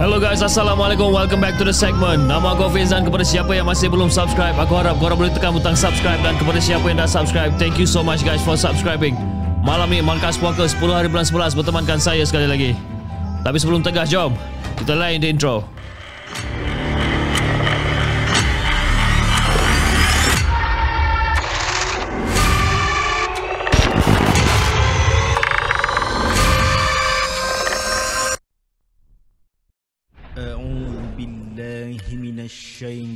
Hello guys, Assalamualaikum. Welcome back to the segment. Nama aku Faizan. Kepada siapa yang masih belum subscribe, aku harap korang boleh tekan butang subscribe. Dan kepada siapa yang dah subscribe, thank you so much guys for subscribing. Malam ni, Markas Puaka 10 hari bulan 11 bertemankan saya sekali lagi. Tapi sebelum tegas, jom. Kita lain di intro.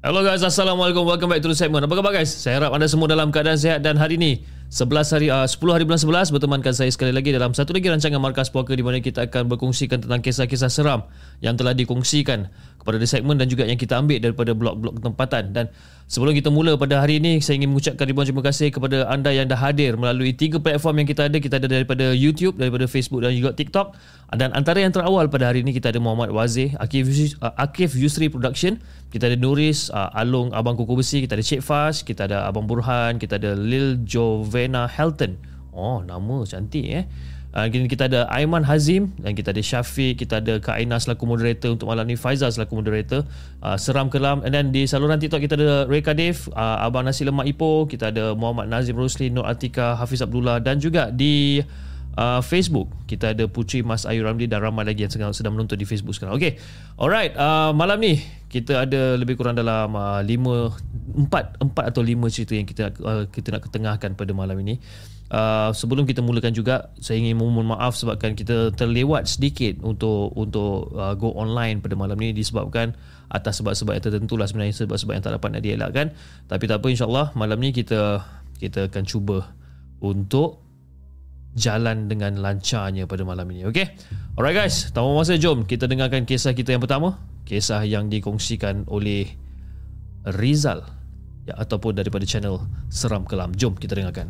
Hello guys, Assalamualaikum. Welcome back to the segment. Apa khabar guys? Saya harap anda semua dalam keadaan sihat dan hari ini 11 hari uh, 10 hari bulan 11 bertemankan saya sekali lagi dalam satu lagi rancangan Markas Puaka di mana kita akan berkongsikan tentang kisah-kisah seram yang telah dikongsikan kepada the segment dan juga yang kita ambil daripada blog-blog tempatan. Dan sebelum kita mula pada hari ini saya ingin mengucapkan ribuan terima kasih kepada anda yang dah hadir melalui tiga platform yang kita ada. Kita ada daripada YouTube daripada Facebook dan juga TikTok. Dan antara yang terawal pada hari ini kita ada Muhammad Wazir Akif, uh, Akif Yusri Production. Kita ada Nuris uh, Alung Abang Kuku Besi. Kita ada Cik Fas kita ada Abang Burhan. Kita ada Lil Jovena Helton. Oh nama cantik eh Uh, kita ada Aiman Hazim dan kita ada Syafiq, kita ada Kak Aina selaku moderator untuk malam ni, Faizal selaku moderator. Uh, seram kelam and then di saluran TikTok kita ada Ray Kadif, uh, Abang Nasi Lemak Ipoh, kita ada Muhammad Nazim Rosli, Nur Atika, Hafiz Abdullah dan juga di uh, Facebook kita ada Putri Mas Ayu Ramli dan ramai lagi yang sedang, sedang menonton di Facebook sekarang. Okay, alright. Uh, malam ni kita ada lebih kurang dalam uh, lima, empat, empat atau lima cerita yang kita uh, kita nak ketengahkan pada malam ini. Uh, sebelum kita mulakan juga saya ingin memohon maaf sebabkan kita terlewat sedikit untuk untuk uh, go online pada malam ini disebabkan atas sebab-sebab yang tertentu lah sebenarnya sebab-sebab yang tak dapat nak dielakkan. Tapi tak apa insyaAllah malam ni kita kita akan cuba untuk jalan dengan lancarnya pada malam ini okay? alright guys. Tanpa masa jom kita dengarkan kisah kita yang pertama. Kisah yang dikongsikan oleh Rizal ya, ataupun daripada channel Seram Kelam. Jom kita dengarkan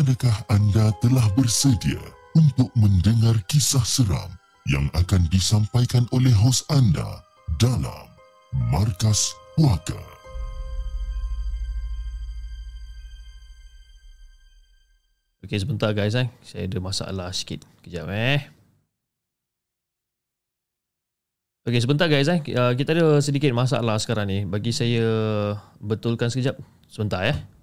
Adakah anda telah bersedia untuk mendengar kisah seram yang akan disampaikan oleh hos anda dalam Markas Puaka? Okey sebentar guys eh. Saya ada masalah sikit. Kejap eh. Okey sebentar guys eh. Uh, kita ada sedikit masalah sekarang ni. Bagi saya betulkan sekejap. Sebentar eh.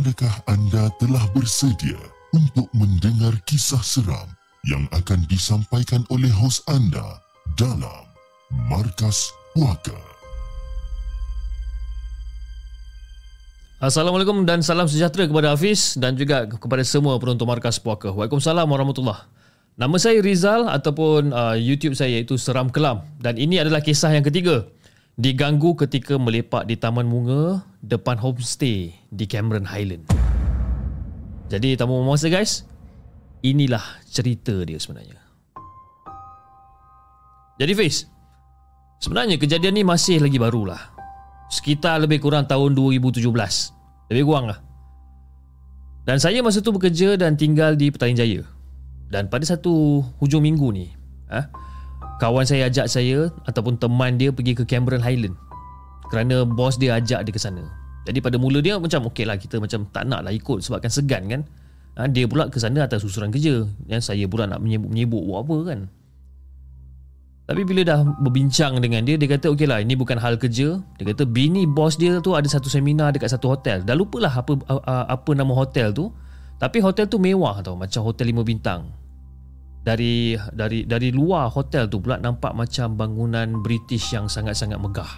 Adakah anda telah bersedia untuk mendengar kisah seram yang akan disampaikan oleh hos anda dalam Markas Puaka? Assalamualaikum dan salam sejahtera kepada Hafiz dan juga kepada semua penonton Markas Puaka. Waalaikumsalam warahmatullahi Nama saya Rizal ataupun uh, YouTube saya iaitu Seram Kelam dan ini adalah kisah yang ketiga diganggu ketika melepak di taman bunga depan homestay di Cameron Highland. Jadi tamu memuasa guys, inilah cerita dia sebenarnya. Jadi Fiz, sebenarnya kejadian ni masih lagi baru lah. Sekitar lebih kurang tahun 2017. Lebih kurang lah. Dan saya masa tu bekerja dan tinggal di Petaling Jaya. Dan pada satu hujung minggu ni, ha, kawan saya ajak saya ataupun teman dia pergi ke Cameron Highland kerana bos dia ajak dia ke sana. Jadi pada mula dia macam okey lah kita macam tak nak lah ikut sebabkan segan kan. Ha, dia pula ke sana atas susuran kerja. Yang saya pula nak menyebut-menyebut buat apa kan. Tapi bila dah berbincang dengan dia, dia kata okey lah ini bukan hal kerja. Dia kata bini bos dia tu ada satu seminar dekat satu hotel. Dah lupalah apa apa nama hotel tu. Tapi hotel tu mewah tau macam hotel lima bintang dari dari dari luar hotel tu pula nampak macam bangunan British yang sangat-sangat megah.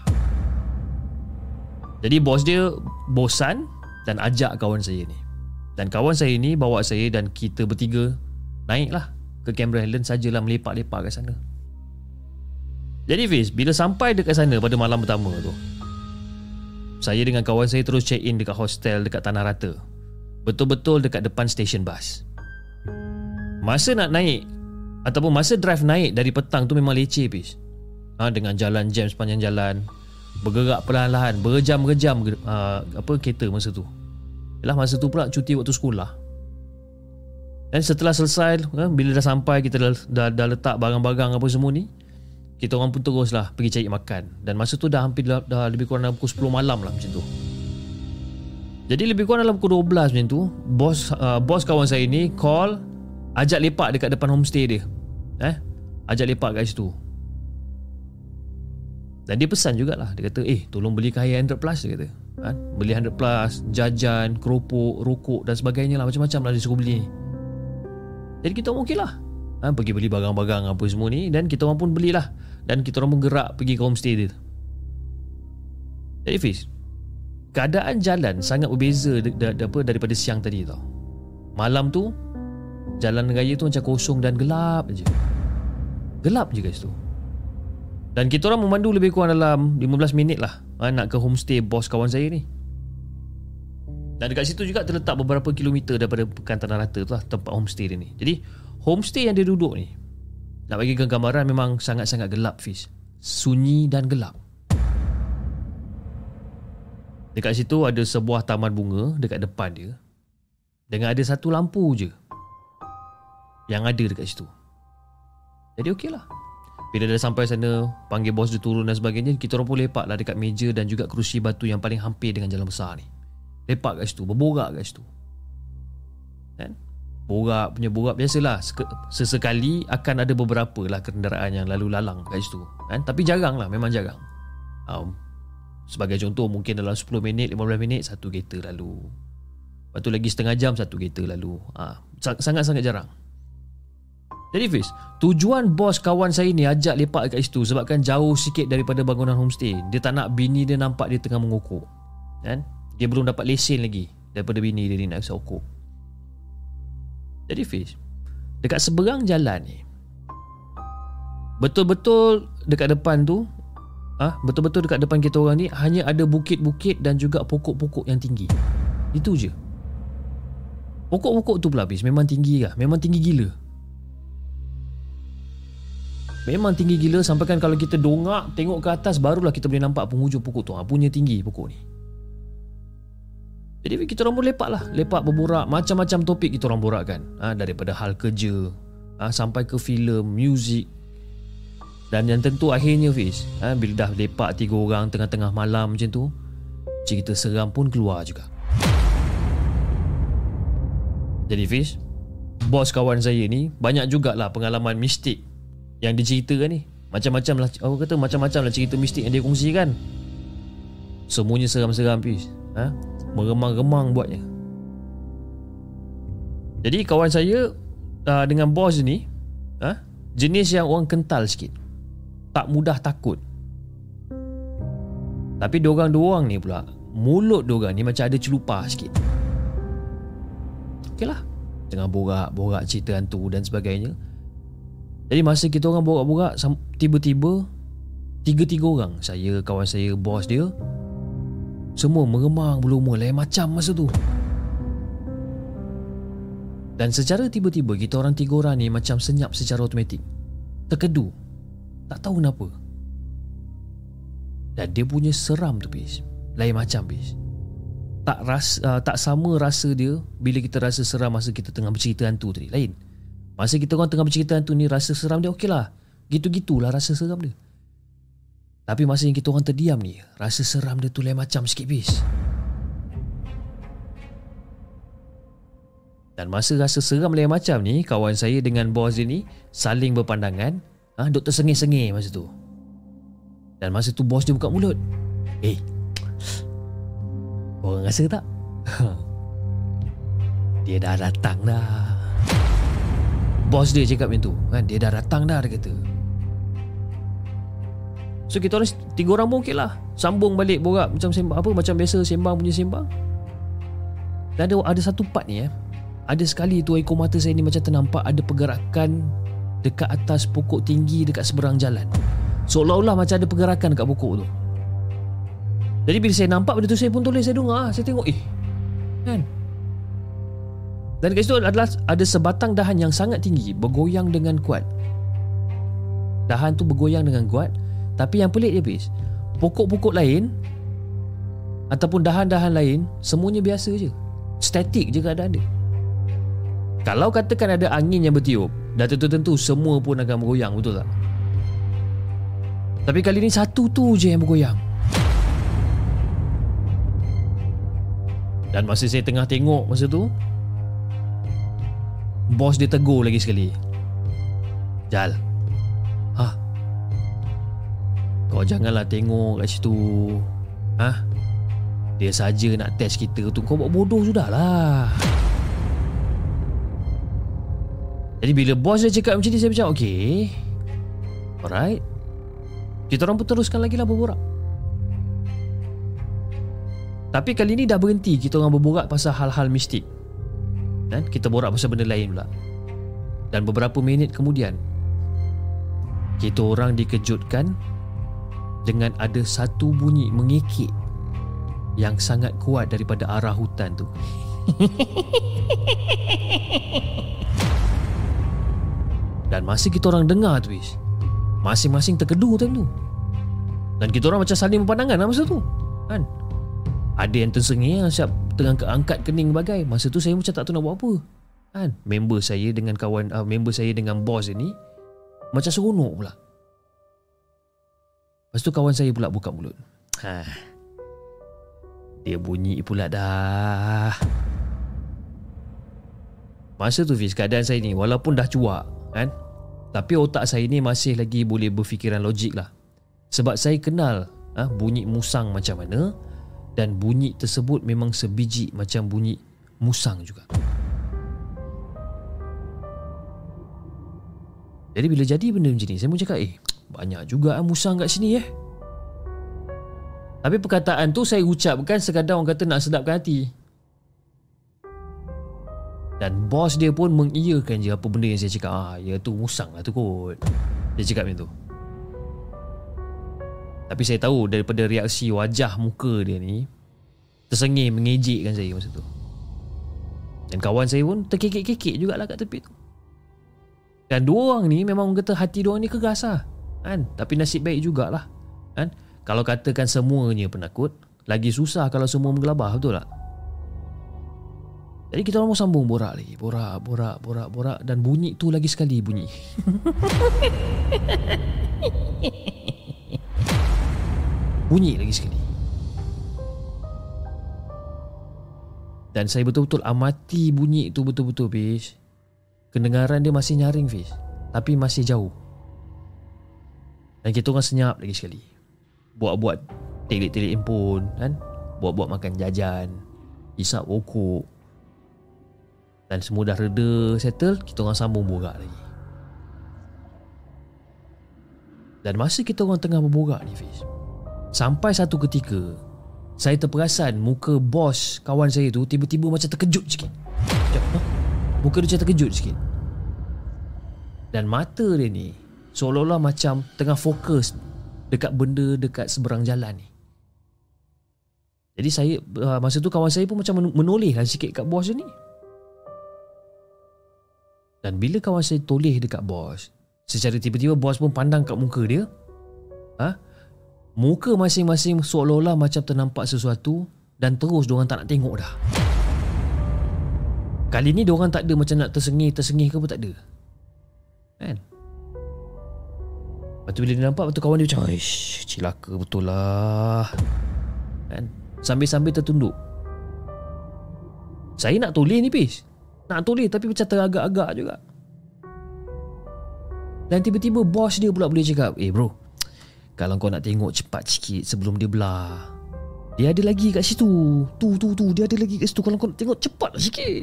Jadi bos dia bosan dan ajak kawan saya ni. Dan kawan saya ni bawa saya dan kita bertiga naiklah ke Cameron Highland sajalah melepak-lepak kat sana. Jadi Fiz, bila sampai dekat sana pada malam pertama tu, saya dengan kawan saya terus check in dekat hostel dekat Tanah Rata. Betul-betul dekat depan stesen bas. Masa nak naik Ataupun masa drive naik dari petang tu memang leceh pis ha, Dengan jalan jam sepanjang jalan Bergerak perlahan-lahan Berjam-berjam uh, Apa kereta masa tu. Yalah masa tu pula cuti waktu sekolah. Dan setelah selesai ha, Bila dah sampai kita dah, dah, dah letak barang-barang apa semua ni Kita orang pun teruslah pergi cari makan. Dan masa tu dah hampir dah, dah lebih kurang dalam pukul 10 malam lah macam tu. Jadi lebih kurang dalam pukul 12 macam tu Bos uh, bos kawan saya ni call Ajak lepak dekat depan homestay dia. Eh? Ajak lepak kat situ. Dan dia pesan jugalah. Dia kata eh tolong beli kaya 100 plus Dia kata. Ha? Beli 100 plus Jajan Keropok Rokok dan sebagainya lah. Macam-macam lah dia suruh beli. Jadi kita okey lah ha? Pergi beli barang-barang apa semua ni Dan kita orang pun belilah. Dan kita orang gerak Pergi ke homestay dia. Jadi Fiz Keadaan jalan sangat berbeza daripada siang tadi tau. Malam tu Jalan raya tu macam kosong dan gelap je. Gelap je guys tu. Dan kita orang memandu lebih kurang dalam 15 minit lah ha, Nak ke homestay bos kawan saya ni. Dan dekat situ juga terletak beberapa kilometer Daripada pekan tanah rata tu lah Tempat homestay dia ni. Jadi homestay yang dia duduk ni Nak bagi gambaran memang sangat-sangat gelap Fiz. Sunyi dan gelap. Dekat situ ada sebuah taman bunga Dekat depan dia. Dengan ada satu lampu je yang ada dekat situ. Jadi okey lah. Bila dah sampai sana, panggil bos dia turun dan sebagainya, kita orang pun lepak lah dekat meja dan juga kerusi batu yang paling hampir dengan jalan besar ni. Lepak kat situ, berborak kat situ. Kan? Borak punya borak biasalah. Sesekali akan ada beberapa lah kenderaan yang lalu lalang kat situ. Kan? Tapi jarang lah, memang jarang. Um, sebagai contoh, mungkin dalam 10 minit, 15 minit, satu kereta lalu. Lepas tu lagi setengah jam, satu kereta lalu. Ha, sangat-sangat jarang. Jadi Fiz, tujuan bos kawan saya ni ajak lepak kat situ sebabkan jauh sikit daripada bangunan homestay. Dia tak nak bini dia nampak dia tengah mengokok. Kan? Dia belum dapat lesen lagi daripada bini dia ni nak okok. Jadi Fiz, dekat seberang jalan ni, betul-betul dekat depan tu, ah, ha, betul-betul dekat depan kita orang ni hanya ada bukit-bukit dan juga pokok-pokok yang tinggi. Itu je. Pokok-pokok tu pula Fiz, memang tinggi lah. Memang tinggi gila. Memang tinggi gila sampai kan kalau kita dongak tengok ke atas barulah kita boleh nampak penghujung pokok tu. Ha, punya tinggi pokok ni. Jadi kita orang pun lepak lah. Lepak berborak macam-macam topik kita orang borak kan. Ha, daripada hal kerja ha, sampai ke filem, muzik. Dan yang tentu akhirnya Fiz. Ha, bila dah lepak tiga orang tengah-tengah malam macam tu. Cerita seram pun keluar juga. Jadi Fiz. Bos kawan saya ni banyak jugalah pengalaman mistik yang dia ceritakan ni Macam-macam lah Aku kata macam-macam lah cerita mistik yang dia kongsikan Semuanya seram-seram pis ha? Meremang-remang buatnya Jadi kawan saya uh, dengan bos ni uh, jenis yang orang kental sikit. Tak mudah takut. Tapi diorang dua orang ni pula mulut diorang ni macam ada celupar sikit. Okeylah. Tengah borak-borak cerita hantu dan sebagainya. Jadi masa kita orang borak-borak tiba-tiba tiga-tiga orang, saya, kawan saya, bos dia semua meremang belum lain macam masa tu. Dan secara tiba-tiba kita orang tiga orang ni macam senyap secara automatik. Terkedu. Tak tahu kenapa. Dan dia punya seram tu bis. Lain macam bis. Tak ras, uh, tak sama rasa dia bila kita rasa seram masa kita tengah bercerita hantu tadi. Lain. Masa kita orang tengah bercerita hantu ni rasa seram dia okey lah. Gitu-gitulah rasa seram dia. Tapi masa yang kita orang terdiam ni, rasa seram dia tu lain macam sikit bis. Dan masa rasa seram lain macam ni, kawan saya dengan bos dia ni saling berpandangan. Ah, ha, duk tersengih-sengih masa tu. Dan masa tu bos dia buka mulut. Eh, orang rasa tak? dia dah datang dah. Bos dia cakap macam tu. Kan? Dia dah datang dah, dia kata. So kita orang tiga orang pun okey lah Sambung balik borak macam sembang apa Macam biasa sembang punya sembang Dan ada, ada satu part ni eh ada sekali tu ekor mata saya ni macam ternampak ada pergerakan dekat atas pokok tinggi dekat seberang jalan. Seolah-olah macam ada pergerakan dekat pokok tu. Jadi bila saya nampak benda tu saya pun tulis saya dengar, saya tengok eh kan. Dan dekat situ adalah ada sebatang dahan yang sangat tinggi bergoyang dengan kuat. Dahan tu bergoyang dengan kuat tapi yang pelik dia bis pokok-pokok lain ataupun dahan-dahan lain semuanya biasa je. Statik je keadaan dia. Kalau katakan ada angin yang bertiup Dah tentu-tentu semua pun akan bergoyang Betul tak? Tapi kali ni satu tu je yang bergoyang Dan masa saya tengah tengok masa tu Bos dia tegur lagi sekali. Jal. Ha? Kau janganlah tengok kat situ. Ha? Dia saja nak test kita tu. Kau buat bodoh sudahlah. Jadi bila bos dia cakap macam ni Saya macam okay Alright. Kita orang pun teruskan lagi lah berborak. Tapi kali ni dah berhenti Kita orang berborak pasal hal-hal mistik Dan kita borak pasal benda lain pula. Dan beberapa minit kemudian Kita orang dikejutkan Dengan ada satu bunyi mengikik Yang sangat kuat daripada arah hutan tu. Dan masa kita orang dengar tu Masing-masing terkedu time tu. Dan kita orang macam saling berpandangan lah masa tu Kan Ada yang tersengih siap tengah keangkat kening bagai. Masa tu saya macam tak tahu nak buat apa. Kan? Member saya dengan kawan uh, Member saya dengan bos ni Macam seronok pula. Lepas tu kawan saya pula buka mulut. Ha. Dia bunyi pula dah. Masa tu Fiz keadaan saya ni Walaupun dah cuak kan? Tapi otak saya ni masih lagi boleh berfikiran logik lah. Sebab saya kenal ha, bunyi musang macam mana dan bunyi tersebut memang sebiji macam bunyi musang juga. Jadi bila jadi benda macam ni saya pun cakap eh banyak juga ah musang kat sini eh. Tapi perkataan tu saya ucapkan sekadar orang kata nak sedapkan hati. Dan bos dia pun mengiyakan je apa benda yang saya cakap. Ah ya tu musang lah tu kot. Dia cakap macam tu Tapi saya tahu daripada reaksi wajah muka dia ni Tersengih mengejekkan saya masa tu Dan kawan saya pun terkekek-kekek jugalah kat tepi tu Dan dua orang ni memang orang kata hati dua orang ni keras lah kan? Tapi nasib baik jugalah kan? Kalau katakan semuanya penakut Lagi susah kalau semua menggelabah betul tak? Jadi kita orang sambung borak lagi Borak, borak, borak, borak Dan bunyi tu lagi sekali bunyi Bunyi lagi sekali. Dan saya betul-betul amati bunyi tu betul-betul Fish Kedengaran dia masih nyaring Fish Tapi masih jauh. Dan kita orang senyap lagi sekali. Buat-buat telik-telik handphone kan? Buat-buat makan jajan Isap rokok. Dan semua dah reda settle Kita orang sambung borak lagi. Dan masa kita orang tengah berborak ni Fiz Sampai satu ketika Saya terperasan muka bos kawan saya tu Tiba-tiba macam terkejut sikit "Hah?" Muka dia macam terkejut sikit Dan mata dia ni Seolah-olah macam tengah fokus Dekat benda dekat seberang jalan ni Jadi saya uh, Masa tu kawan saya pun macam men- menoleh lah sikit kat bos dia ni Dan bila kawan saya toleh dekat bos Secara tiba-tiba bos pun pandang kat muka dia ha? Muka masing-masing seolah-olah macam ternampak sesuatu Dan terus diorang tak nak tengok dah. Kali ni diorang tak ada macam nak tersengih-tersengih ke pun tak ada. Kan? Lepas tu bila dia nampak Lepas tu kawan dia macam Aish cilaka betul lah. Kan? Sambil-sambil tertunduk. Saya nak toleh ni Pis Nak toleh tapi macam teragak-agak juga. Dan tiba-tiba bos dia pula boleh cakap Eh bro Kalau kau nak tengok cepat sikit Sebelum dia belah. Dia ada lagi kat situ. Tu tu tu. Dia ada lagi kat situ. Kalau kau nak tengok cepat sikit.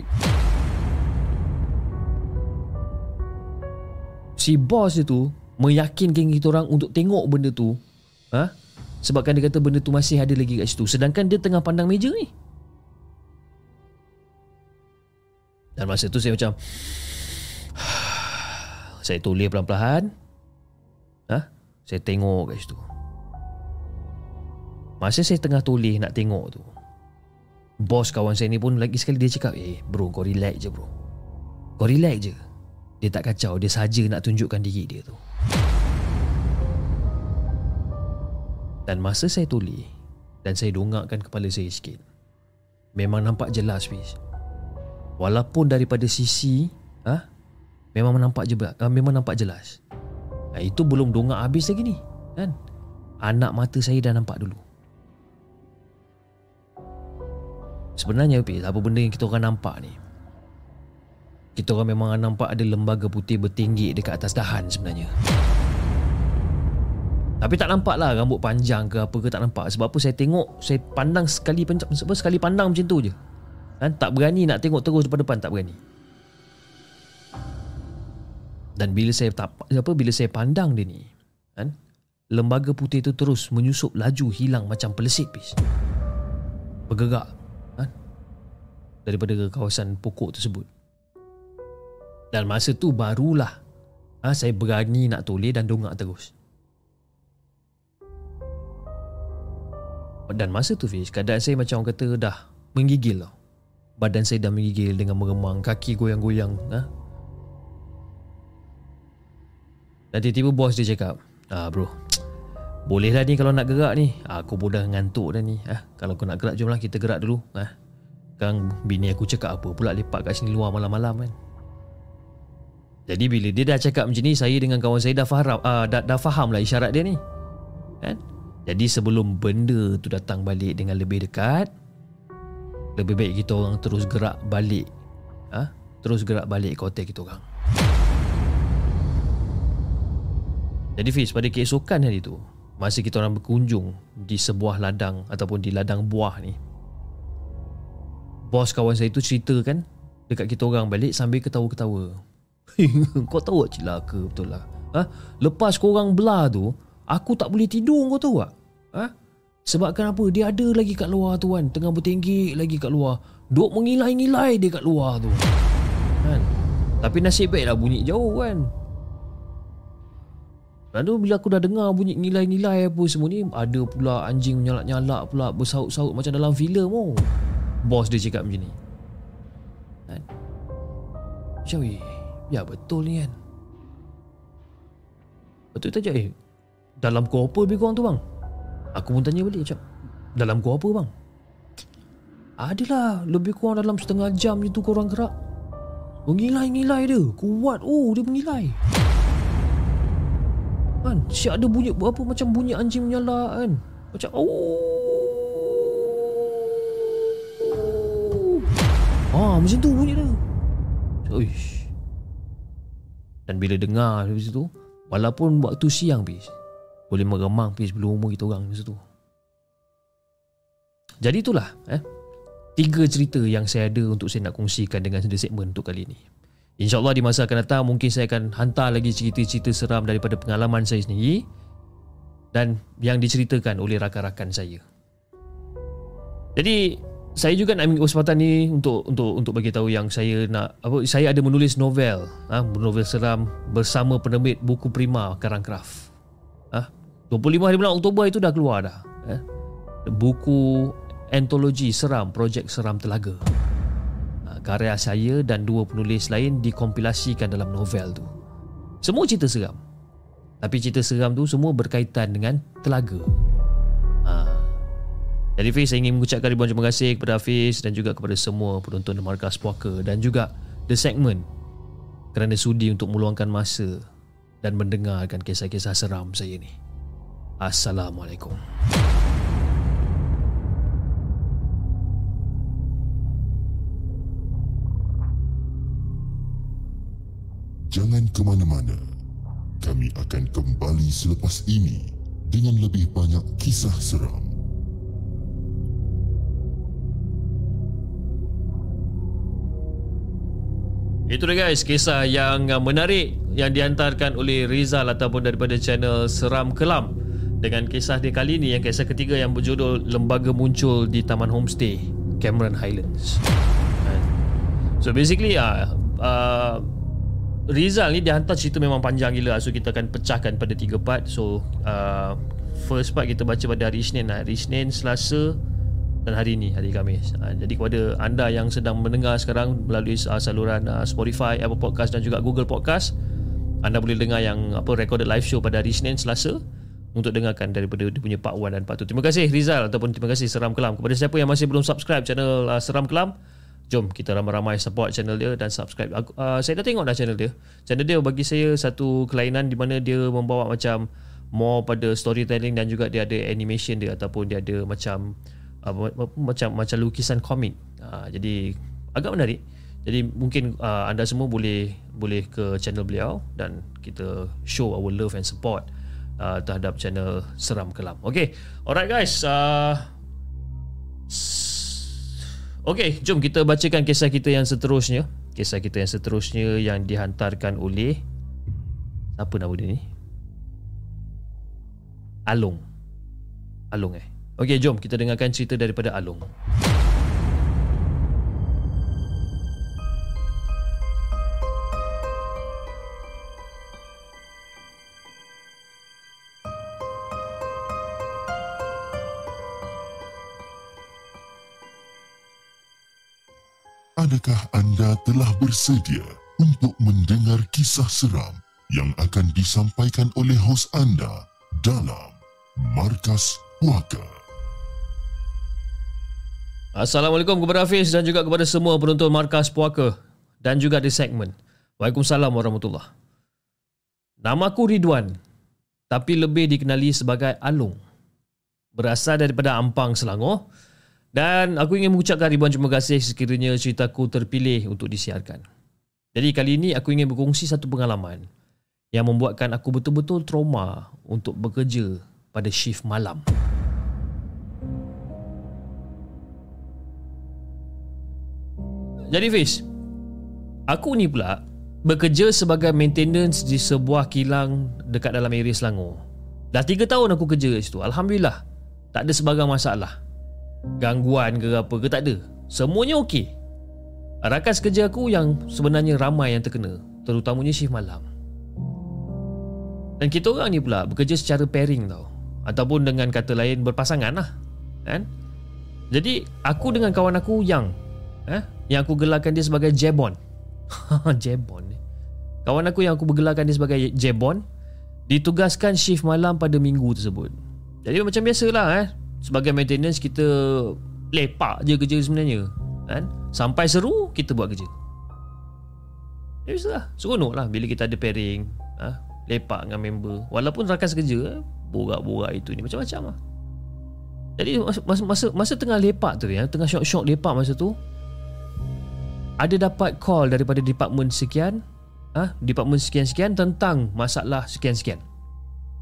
Si bos dia tu Meyakinkan kita orang Untuk tengok benda tu. Ha? Sebabkan dia kata benda tu masih ada lagi kat situ. Sedangkan dia tengah pandang meja ni. Dan masa tu saya macam Saya toleh pelan-pelan? Saya tengok kat situ. Masa saya tengah toleh nak tengok tu Bos kawan saya ni pun lagi sekali dia cakap Eh bro kau relax je bro. Kau relax je. Dia tak kacau Dia saja nak tunjukkan diri dia tu. Dan masa saya toleh Dan saya dongakkan kepala saya sikit Memang nampak jelas Fiz. Walaupun daripada sisi ha, Memang nampak je, Memang nampak jelas Itu belum dongak habis lagi ni kan? Anak mata saya dah nampak dulu. Sebenarnya Fiz Apa benda yang kita orang nampak ni? Kita orang memang nampak ada lembaga putih bertinggi dekat atas dahan sebenarnya. Tapi tak nampak lah rambut panjang ke apa ke tak nampak. Sebab apa saya tengok Saya pandang sekali apa, sekali pandang macam tu je. Kan? Tak berani nak tengok terus depan depan Tak berani Dan bila saya tak, apa bila saya pandang dia ni kan? Lembaga putih tu terus menyusup laju hilang macam pelesit pis Bergerak kan? Daripada kawasan pokok tersebut Dan masa tu barulah ha, Saya berani nak toleh dan dongak terus Dan masa tu Fiz Keadaan saya macam orang kata dah Menggigil tau Badan saya dah menggigil Dengan meremang Kaki goyang-goyang ha? Dan tiba-tiba bos dia cakap Ah bro Boleh lah ni kalau nak gerak ni Aku pun dah ngantuk dah ni ha? Kalau kau nak gerak jomlah kita gerak dulu ha? Kan bini aku cakap apa pula Lepak kat sini luar malam-malam kan Jadi bila dia dah cakap macam ni Saya dengan kawan saya dah faham, uh, dah, dah faham lah isyarat dia ni Kan jadi sebelum benda tu datang balik dengan lebih dekat Lebih baik kita orang terus gerak balik ha? Terus gerak balik ke hotel kita orang Jadi Fiz pada keesokan hari tu Masa kita orang berkunjung Di sebuah ladang Ataupun di ladang buah ni Bos kawan saya tu cerita kan Dekat kita orang balik sambil ketawa-ketawa Kau tahu tak celaka betul lah ha? Lepas korang belah tu Aku tak boleh tidur kau tahu tak Ha? Sebabkan apa? Dia ada lagi kat luar tu kan. Tengah bertinggi lagi kat luar. Duk mengilai-ngilai dia kat luar tu. Kan? Tapi nasib baiklah bunyi jauh kan. Lalu bila aku dah dengar bunyi ngilai-ngilai apa semua ni. Ada pula anjing menyalak-nyalak pula. Bersaut-saut macam dalam filem oh. Bos dia cakap macam ni. Kan? Macam eh. Ya betul ni kan. Betul tak eh? Dalam kau apa lebih kurang tu bang? Aku pun tanya balik macam Dalam gua apa bang? Adalah Lebih kurang dalam setengah jam je tu korang gerak Mengilai-ngilai dia Kuat oh dia mengilai Kan Siap ada bunyi Apa macam bunyi anjing menyala kan Macam oh Ah macam tu bunyi dia Uish. Dan bila dengar dari situ Walaupun waktu siang bis boleh meremang pis belum umur kita orang tu. Jadi itulah eh. tiga cerita yang saya ada untuk saya nak kongsikan dengan segmen untuk kali ini. InsyaAllah di masa akan datang mungkin saya akan hantar lagi cerita-cerita seram daripada pengalaman saya sendiri dan yang diceritakan oleh rakan-rakan saya. Jadi saya juga nak ambil kesempatan ni untuk untuk untuk bagi tahu yang saya nak apa saya ada menulis novel ah ha, novel seram bersama penerbit buku Prima Karang Craft. Ah ha, 25 hari bulan Oktober itu dah keluar dah. Eh? Buku antologi seram projek seram telaga ha, karya saya dan dua penulis lain dikompilasikan dalam novel tu semua cerita seram tapi cerita seram tu semua berkaitan dengan telaga ha. jadi Fiz saya ingin mengucapkan ribuan terima kasih kepada Hafiz dan juga kepada semua penonton Markas Puaka dan juga The Segment kerana sudi untuk meluangkan masa dan mendengarkan kisah-kisah seram saya ni. Assalamualaikum. Jangan ke mana-mana. Kami akan kembali selepas ini dengan lebih banyak kisah seram. Itu dia guys, kisah yang menarik yang dihantarkan oleh Rizal ataupun daripada channel Seram Kelam dengan kisah dia kali ini yang kisah ketiga yang berjudul Lembaga Muncul di Taman Homestay Cameron Highlands. So basically uh, uh, Rizal ni dia hantar cerita memang panjang gila. So kita akan pecahkan pada tiga part. So uh, First part kita baca pada hari Isnin. Hari Isnin, Selasa Dan hari ini, hari Khamis. Uh, Jadi kepada anda yang sedang mendengar sekarang Melalui uh, saluran uh, Spotify, Apple Podcast dan juga Google Podcast Anda boleh dengar yang apa recorded live show pada hari Isnin, Selasa untuk dengarkan daripada dia punya part 1 dan part 2 Terima kasih Rizal ataupun terima kasih Seram Kelam. Kepada siapa yang masih belum subscribe channel uh, Seram Kelam Jom kita ramai-ramai support channel dia dan subscribe. Aku, uh, saya dah tengok dah channel dia. Channel dia bagi saya satu kelainan di mana dia membawa macam more pada storytelling dan juga dia ada animation dia ataupun dia ada macam uh, macam macam lukisan komik. Uh, jadi agak menarik. Jadi mungkin uh, anda semua boleh boleh ke channel beliau dan kita show our love and support uh, terhadap channel Seram Kelam. Okay. Alright guys. Uh, Okey, jom kita bacakan kisah kita yang seterusnya. Kisah kita yang seterusnya yang dihantarkan oleh apa nama dia ni? Alung. Alung eh. Okey, jom kita dengarkan cerita daripada Alung. Adakah anda telah bersedia untuk mendengar kisah seram yang akan disampaikan oleh hos anda dalam Markas Puaka? Assalamualaikum kepada Hafiz dan juga kepada semua penonton Markas Puaka dan juga di segmen. Waalaikumsalam warahmatullahi Namaku Ridwan tapi lebih dikenali sebagai Alung. Berasal daripada Ampang, Selangor dan aku ingin mengucapkan ribuan terima kasih sekiranya ceritaku terpilih untuk disiarkan. Jadi kali ini aku ingin berkongsi satu pengalaman yang membuatkan aku betul-betul trauma untuk bekerja pada shift malam. Jadi Fiz, aku ni pula bekerja sebagai maintenance di sebuah kilang dekat dalam area Selangor. Dah 3 tahun aku kerja di situ. Alhamdulillah, tak ada sebarang masalah gangguan ke apa ke tak ada. Semuanya okey. Rakan sekerja aku yang sebenarnya ramai yang terkena terutamanya shift malam. Dan kita orang ni pula bekerja secara pairing tau. Ataupun dengan kata lain berpasangan lah kan? Jadi aku dengan kawan aku yang eh, yang aku gelarkan dia sebagai Jebon. Jebon kawan aku yang aku bergelarkan dia sebagai Jebon ditugaskan shift malam pada minggu tersebut. Jadi macam biasalah eh sebagai maintenance kita lepak je kerja sebenarnya kan? Sampai seru kita buat kerja. Ya biasalah seronok lah bila kita ada pairing ha? lepak dengan member. Walaupun rakan sekerja borak-borak itu ni macam-macam lah. Jadi masa, masa, masa tengah lepak tu ya tengah syok-syok lepak masa tu ada dapat call daripada department sekian ha? department sekian-sekian tentang masalah sekian-sekian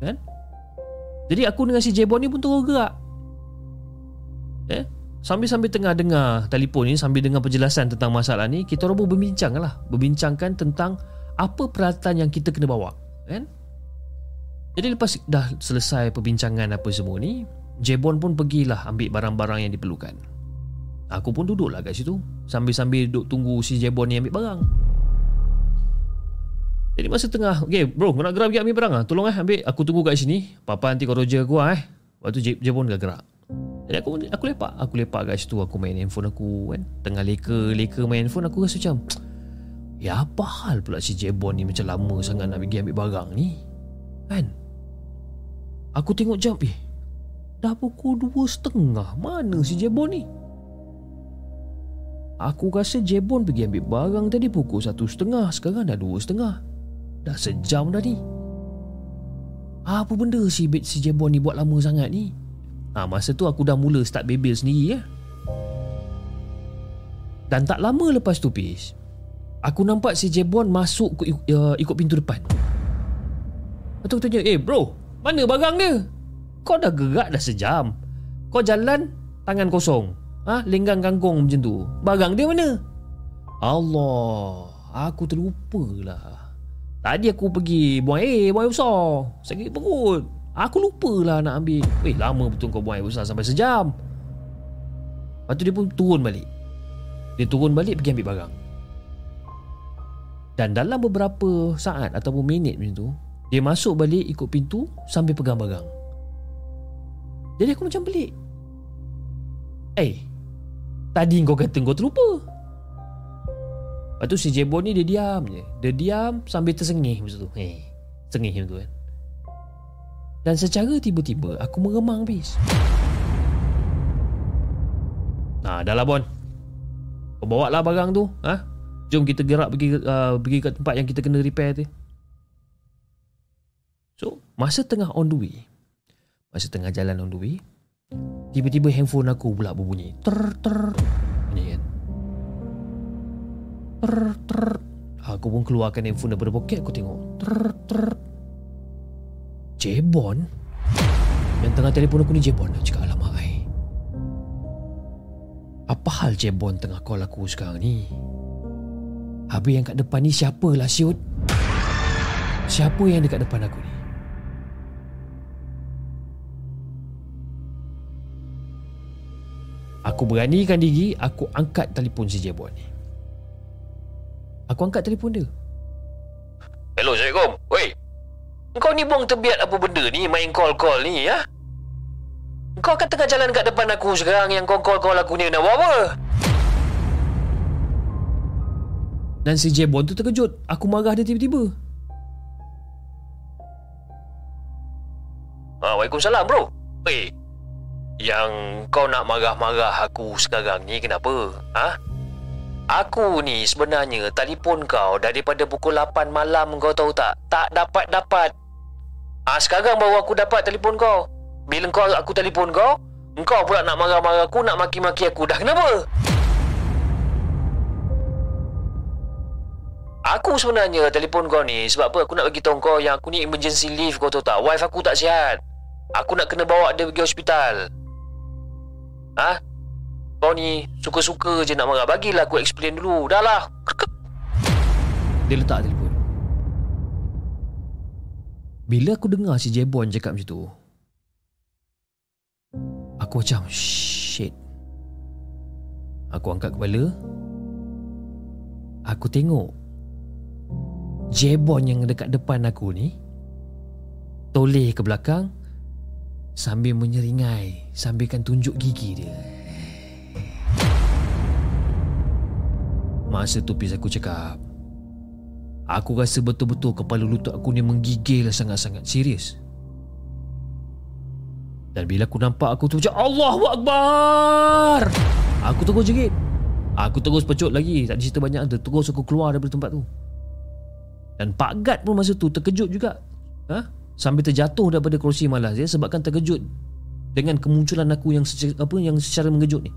kan? Jadi aku dengan si Jebon ni pun terus gerak Eh? Sambil-sambil tengah dengar telefon ni Sambil dengar penjelasan tentang masalah ni Kita orang pun berbincang lah. Berbincangkan tentang Apa peralatan yang kita kena bawa Kan? Jadi lepas dah selesai perbincangan apa semua ni Jebon pun pergilah ambil barang-barang yang diperlukan. Aku pun duduklah kat situ Sambil-sambil duduk tunggu si Jebon ni ambil barang. Jadi masa tengah Okay bro kau nak gerak pergi ambil barang lah Tolong eh ambil. Aku tunggu kat sini. Papa nanti kau roger aku lah eh. Lepas tu Jebon dah gerak Jadi aku aku lepak. Aku lepak kat situ Aku main handphone aku kan. Tengah leka-leka main handphone Aku rasa macam Ya apa hal pula si Jebon ni Macam lama sangat nak pergi ambil barang ni? Kan? Aku tengok jam Eh Dah pukul dua setengah. Mana si Jebon ni? Aku rasa Jebon pergi ambil barang tadi pukul satu setengah. Sekarang dah dua setengah. Dah sejam dah ni. Apa benda si, si Jebon ni buat lama sangat ni ha, Masa tu aku dah mula start bebel sendiri ya. Dan tak lama lepas tu Pis Aku nampak si Jebon masuk ikut, uh, ikut pintu depan. Lepas tu aku tanya Eh bro Mana barang dia? Kau dah gerak dah sejam. Kau jalan Tangan kosong. Ha? Lenggang kangkung macam tu. Barang dia mana? Allah Aku terlupa lah. Tadi aku pergi buang air Buang air besar. Sakit perut Aku lupa lah nak ambil. Eh lama betul kau buang air besar sampai sejam. Lepas tu dia pun turun balik. Dia turun balik pergi ambil barang. Dan dalam beberapa saat Ataupun minit macam tu Dia masuk balik ikut pintu Sambil pegang barang. Jadi aku macam pelik. Eh Tadi kau kata kau terlupa. Lepas tu si Jebon ni dia diam je. Dia diam sambil tersengih macam tu. Hey, Sengih macam tu kan Dan secara tiba-tiba Aku meremang habis Nah, dah lah Bon. Kau bawa lah barang tu ha? Jom kita gerak pergi uh, pergi ke tempat yang kita kena repair tu. So Masa tengah on the way Masa tengah jalan on the way Tiba-tiba handphone aku pula berbunyi. Ter ter Bunyi kan? Ter ter Aku pun keluarkan handphone daripada poket Aku tengok. Ter ter Jebon? Yang tengah telefon aku ni Jebon Aku cakap alamak ai. Apa hal Jebon tengah call aku sekarang ni? Habis yang kat depan ni siapa lah siut Siapa yang dekat depan aku ni? Aku beranikan diri Aku angkat telefon si Jebon ni. Aku angkat telefon dia. Hello Assalamualaikum. Woi Kau ni buang terbiat apa benda ni Main call-call ni ya Kau kan tengah jalan kat depan aku sekarang Yang kau call-call aku ni nak buat apa Dan si Jebon tu terkejut Aku marah dia tiba-tiba ha, Waalaikumsalam bro Woi Yang kau nak marah-marah aku sekarang ni kenapa? Ha? Aku ni sebenarnya telefon kau daripada pukul 8 malam kau tahu tak? Tak dapat-dapat. Ha, sekarang baru aku dapat telefon kau. Bila kau aku telefon kau, engkau pula nak marah-marah aku, nak maki-maki aku. Dah kenapa? Aku sebenarnya telefon kau ni sebab apa aku nak bagi tahu kau yang aku ni emergency leave kau tahu tak? Wife aku tak sihat. Aku nak kena bawa dia pergi hospital. Ha? Kau ni suka-suka je nak marah. Bagilah aku explain dulu. Dah lah. Dia letak telefon Bila aku dengar si Jebon cakap macam tu Aku macam Shit. Aku angkat kepala. Aku tengok Jebon yang dekat depan aku ni Toleh ke belakang Sambil menyeringai Sambilkan tunjuk gigi dia. Masa tu Pis aku cakap Aku rasa betul-betul kepala lutut aku ni menggigil sangat-sangat serius. Dan bila aku nampak aku tu macam Allahu Akbar! Aku terus jerit Aku terus pecut lagi Tak cerita banyak. Tu Terus aku keluar daripada tempat tu. Dan Pak Gad pun masa tu terkejut juga. Ha? Sambil terjatuh daripada kerusi malas ya, Sebabkan terkejut Dengan kemunculan aku yang secara, apa yang secara mengejut ni.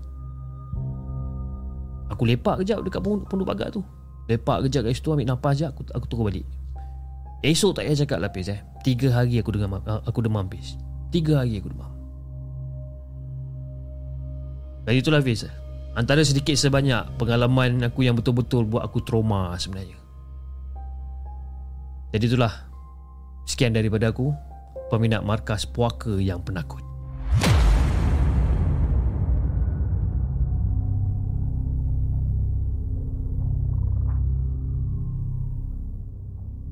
Aku lepak kejap dekat pondok, pondok pagar tu Lepak kejap kat situ ambil nafas je aku, aku turun balik. Esok tak payah cakap lah Pis eh. Tiga hari aku demam, aku demam Pis Tiga hari aku demam. Dan itulah Fiz Antara sedikit sebanyak pengalaman aku yang betul-betul buat aku trauma sebenarnya. Jadi itulah Sekian daripada aku Peminat markas puaka yang penakut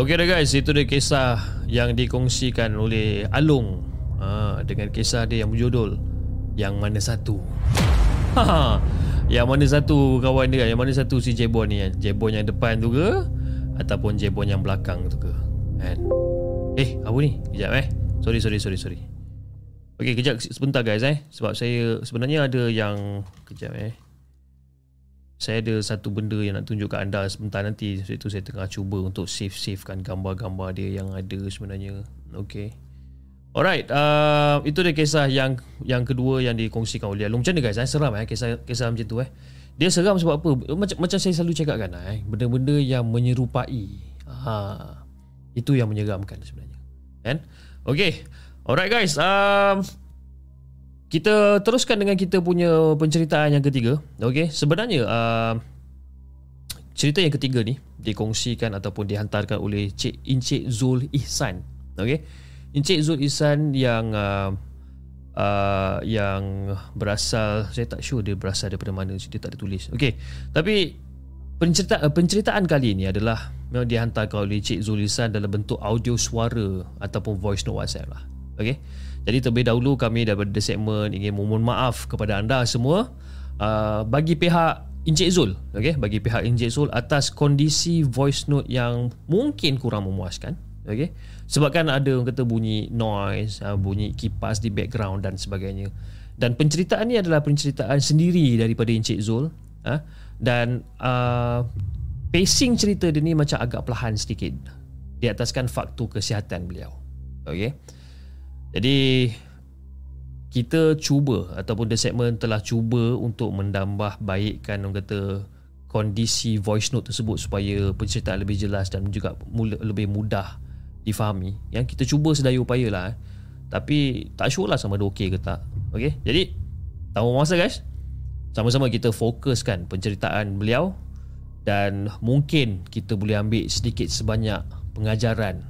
Okey dah guys, itu dia kisah yang dikongsikan oleh Alung ha, dengan kisah dia yang berjudul Yang Mana Satu. Ha, yang mana satu kawan dia, yang mana satu si Jebon ni kan? Jebon yang depan tu ke ataupun Jebon yang belakang tu ke? Kan? Eh, apa ni? Kejap eh. Sorry, sorry, sorry, sorry. Okey, kejap sebentar guys eh. Sebab saya sebenarnya ada yang kejap eh saya ada satu benda yang nak tunjuk anda sebentar nanti itu saya tengah cuba untuk save-savekan gambar-gambar dia yang ada sebenarnya Okay Alright, uh, itu dia kisah yang yang kedua yang dikongsikan oleh Alung. Macam mana guys, eh? seram eh kisah, kisah macam tu eh. Dia seram sebab apa? Macam, macam saya selalu cakap kan eh, benda-benda yang menyerupai. Ha, itu yang menyeramkan sebenarnya. Kan? Okay, alright guys. Um, kita teruskan dengan kita punya penceritaan yang ketiga. Okey, sebenarnya uh, cerita yang ketiga ni dikongsikan ataupun dihantarkan oleh Cik Encik Zul Ihsan. Okey. Encik Zul Ihsan yang uh, uh, yang berasal saya tak sure dia berasal daripada mana dia tak ada tulis. Okey. Tapi penceritaan uh, penceritaan kali ini adalah memang dihantarkan oleh Cik Zul Ihsan dalam bentuk audio suara ataupun voice note WhatsApp lah. Okey. Jadi terlebih dahulu kami daripada segmen ingin memohon maaf kepada anda semua uh, bagi pihak Encik Zul, okay? bagi pihak Encik Zul atas kondisi voice note yang mungkin kurang memuaskan. Okay? Sebab kan ada orang kata bunyi noise, uh, bunyi kipas di background dan sebagainya. Dan penceritaan ni adalah penceritaan sendiri daripada Encik Zul. Uh, dan uh, pacing cerita dia ni macam agak perlahan sedikit di ataskan faktor kesihatan beliau. Okay? Jadi kita cuba ataupun the segment telah cuba untuk mendambah baikkan orang kata kondisi voice note tersebut supaya penceritaan lebih jelas dan juga mula, lebih mudah difahami. Yang kita cuba sedaya upaya lah. Eh. Tapi tak sure lah sama ada okey ke tak. Okay? Jadi, tahu masa guys. Sama-sama kita fokuskan penceritaan beliau dan mungkin kita boleh ambil sedikit sebanyak pengajaran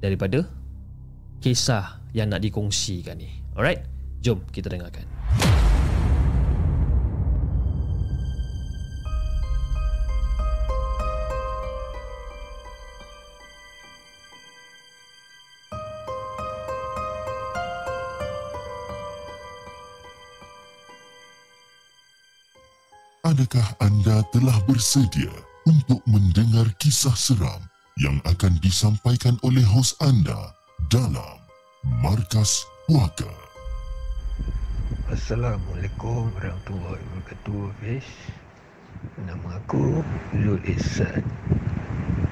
daripada kisah yang nak dikongsikan ni. Alright, jom kita dengarkan. Adakah anda telah bersedia untuk mendengar kisah seram yang akan disampaikan oleh hos anda dalam Markas Puaka. Assalamualaikum warahmatullahi wabarakatuh Fish. Nama aku Zul Ihsan.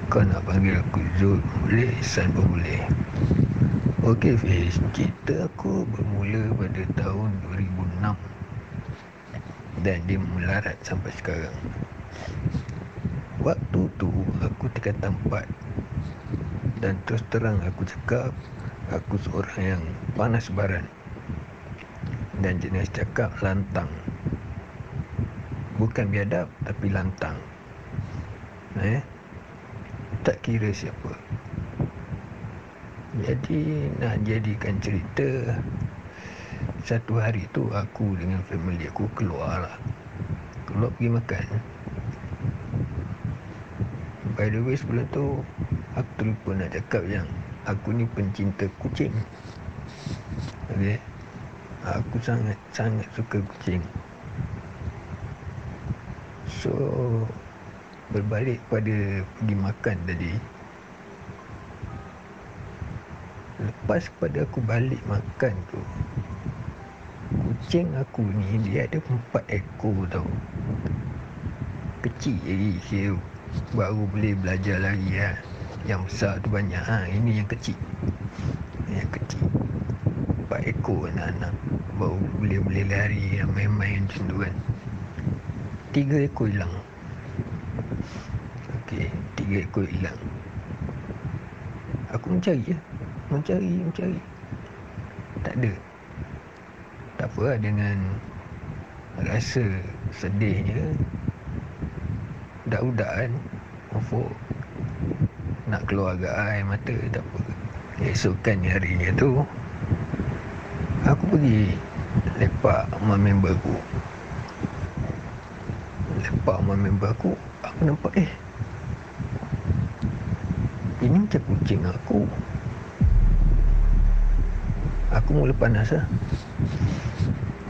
Kau nak panggil aku Zul Boleh Ihsan pun boleh. Okey Fish. Cerita aku bermula pada tahun 2006 Dan dia melarat sampai sekarang. Waktu tu aku tekan tempat Dan terus terang aku cakap Aku seorang yang panas baran Dan jenis cakap lantang. Bukan biadab tapi lantang. Eh? Tak kira siapa. Jadi nak jadikan cerita Satu hari tu aku dengan family aku keluar lah Keluar pergi makan. By the way sebelum tu Aku terlupa nak cakap yang aku ni pencinta kucing. Okey. Aku sangat sangat suka kucing. So berbalik pada pergi makan tadi. Lepas pada aku balik makan tu kucing aku ni dia ada empat ekor tau. Kecil lagi baru boleh belajar lari lah. Yang besar tu banyak ha. Ini yang kecil. Yang kecil. Empat ekor anak-anak. Baru boleh-boleh lari main-main macam tu kan. Tiga ekor hilang. Okey, tiga ekor hilang. Aku mencari ya. Mencari, mencari. Tak ada. Tak apa lah dengan rasa sedihnya. Budak-budak kan. Mufuk. Nak keluar agak air mata tak apa. Esokan harinya tu. Aku pergi lepak sama member aku. Lepak sama member aku. Aku nampak eh. Ini macam kucing aku. Aku mula panas lah.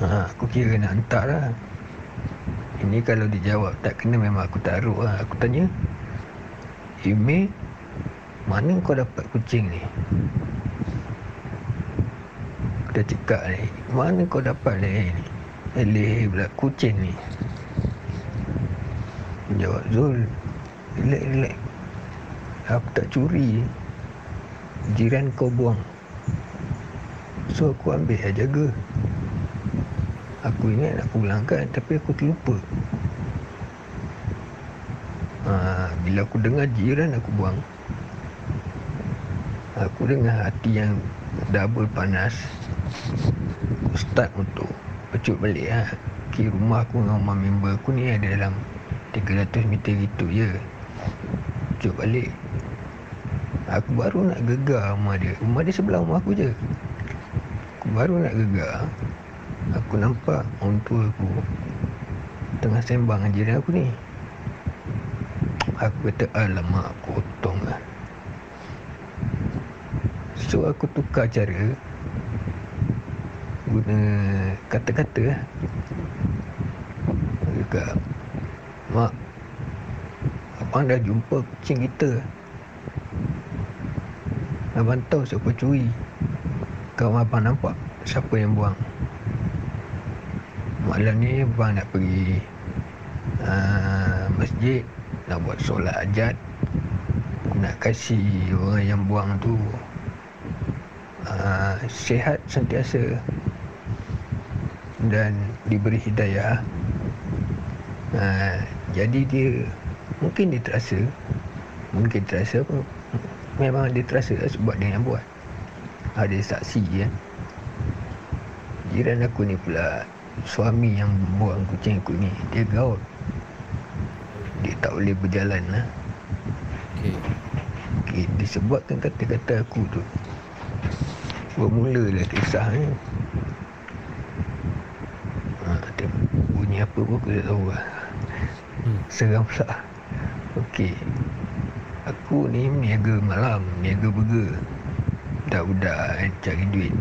Ha, aku kira nak hantar lah. Ini kalau dijawab tak kena memang aku taruh lah. Aku tanya. Email. Mana kau dapat kucing ni? Dah cakap ni. Mana kau dapat ni? Eleh pula kucing ni. Jawab Zul. Relax, relax. Aku tak curi Jiran kau buang So aku ambil dan jaga Aku ingat nak pulangkan Tapi aku terlupa ha, Bila aku dengar jiran aku buang Aku dengar hati yang Double panas. Start untuk Pecut balik ha. Kira rumah aku dengan rumah member aku ni Ada dalam 300 meter gitu je. Pecut balik. Aku baru nak gegar rumah dia. Rumah dia sebelah rumah aku je. Aku baru nak gegar. Aku nampak orang tua aku Tengah sembang dengan jiran aku ni. Aku kata alamak potong lah So aku tukar cara Guna kata-kata Aku cakap Mak Abang dah jumpa kucing kita. Abang tahu siapa curi. Kau abang nampak Siapa yang buang. Malam ni abang nak pergi uh, Masjid Nak buat solat ajat. Nak kasih orang yang buang tu uh, Sihat sentiasa. Dan diberi hidayah. Uh, Jadi dia Mungkin dia terasa. Mungkin terasa apa? Memang dia terasa lah sebab dia yang buat. Ada saksi ya. Jiran aku ni pula Suami yang buang kucing aku ni Dia gaul. Dia tak boleh berjalan lah. Okey. okay, Disebabkan kata-kata aku tu Bermula lah kisah ni ha, dia Bunyi apa pun aku tak tahu lah. Hmm. Seram pula. Okey. Aku ni niaga malam Niaga burger. Budak-budak kan cari duit.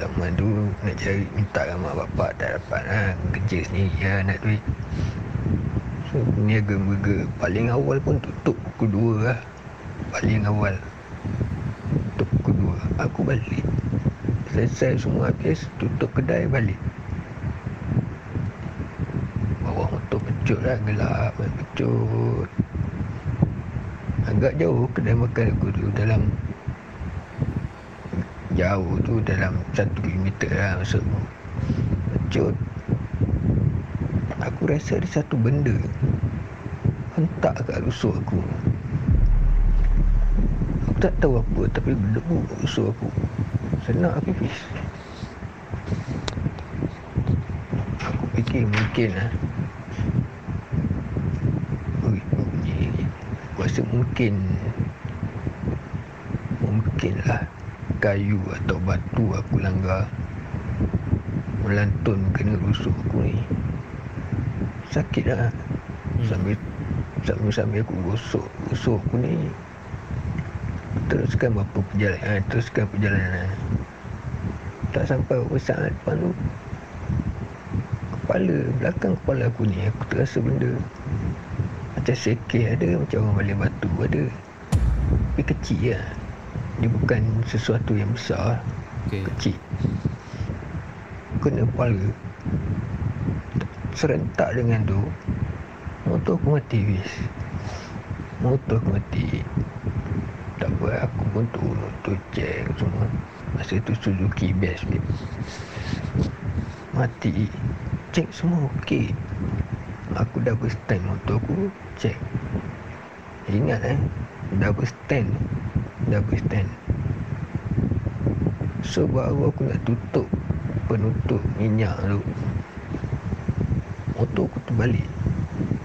Zaman tu nak cari Minta dengan mak bapak tak dapat lah Kerja sendiri lah nak duit. So niaga burger. Paling awal pun tutup pukul 2 lah. Paling awal. Tutup pukul 2 Aku balik. Selesai semua habis Tutup kedai balik. Bawa motor pecut lah Gelap main pecut Agak jauh kedai makan aku tu Dalam Jauh tu dalam Satu kilometer lah Masuk. Pecut Aku rasa ada satu benda. Hentak kat rusuk aku Aku tak tahu apa Tapi kat rusuk aku Senang aku fish Aku fikir mungkin lah Aku rasa mungkin Mungkin lah Kayu atau batu aku langgar Melantun kena rusuk aku ni. Sakit lah Sambil Sambil-sambil aku gosok Gosok aku ni Teruskan berapa perjalanan Teruskan perjalanan Tak sampai berapa saat depan tu. Kepala Belakang kepala aku ni Aku terasa benda Macam sekeh ada Macam orang balik batu ada. Tapi kecil lah Dia bukan sesuatu yang besar. Okey. Kecil. Kena kepala. Serentak dengan tu motor aku mati bis motor aku mati apa aku pun turun tu check semua. Masa tu Suzuki best babe. mati. Check semua okey. Aku double stand motor aku check. Ingat eh? Double stand double stand. So baru aku nak tutup penutup minyak tu. Motor aku terbalik.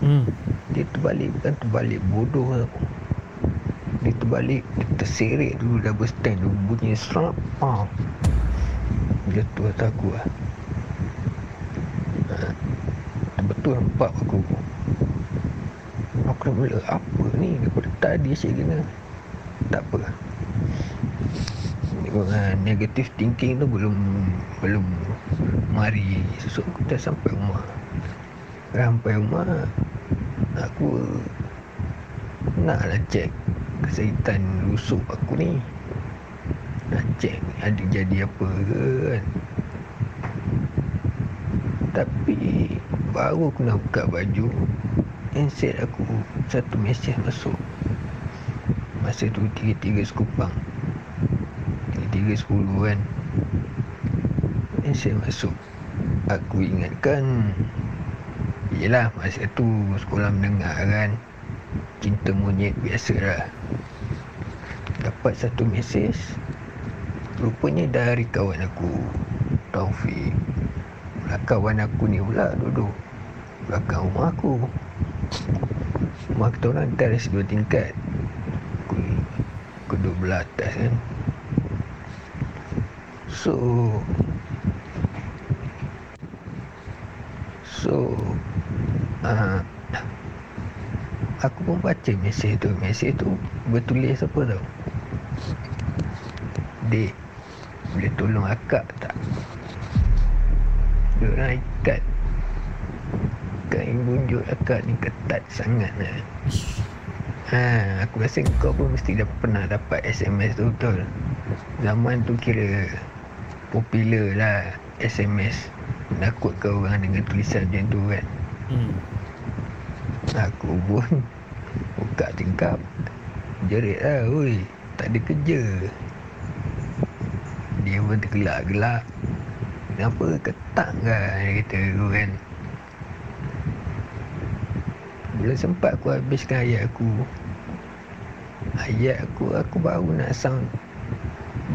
Hmm. dia terbalik bukan terbalik bodoh lah. aku dia terbalik dia terseret dulu double stand tu bunyi serap ah. jatuh atas aku lah. Ha. betul nampak aku. Aku dah mula apa ni? Daripada tadi asyik kena tak apa Tengok, ha, negative thinking tu belum belum mari. Esok aku dah sampai rumah. Sampai rumah aku naklah cek kesihatan rusuk aku ni. Nak cek ada jadi apa ke kan. Tapi baru aku nak buka baju handset aku satu mesej masuk. Masa tu tiga-tiga sekupang. Tiga-tiga sepuluh kan. Mesej masuk. Aku ingatkan Yelah masa tu sekolah mendengar kan. Cinta monyet biasa lah Dapat satu mesej. Rupanya dari kawan aku Taufik Pula kawan aku ni pula duduk Belakang rumah aku. Rumah kita orang teres dua tingkat. Aku, aku duduk belah atas kan. So So uh, Aku pun baca mesej tu. Mesej tu bertulis apa tau Dek Boleh tolong akak tak? Diorang ikat. Kain bunjuk akak ni ketat sangat lah. Ha, aku rasa kau pun mesti dah pernah dapat SMS tu betul? Zaman tu kira popular lah SMS Menakutkan orang dengan tulisan macam tu kan? Hmm. Aku pun buka tingkap. Jerit lah oi Tak ada kerja Dia pun tergelak-gelak. Kenapa ketak kan kata tu kan. Belum sempat aku habiskan ayat aku Ayat aku Aku baru nak sound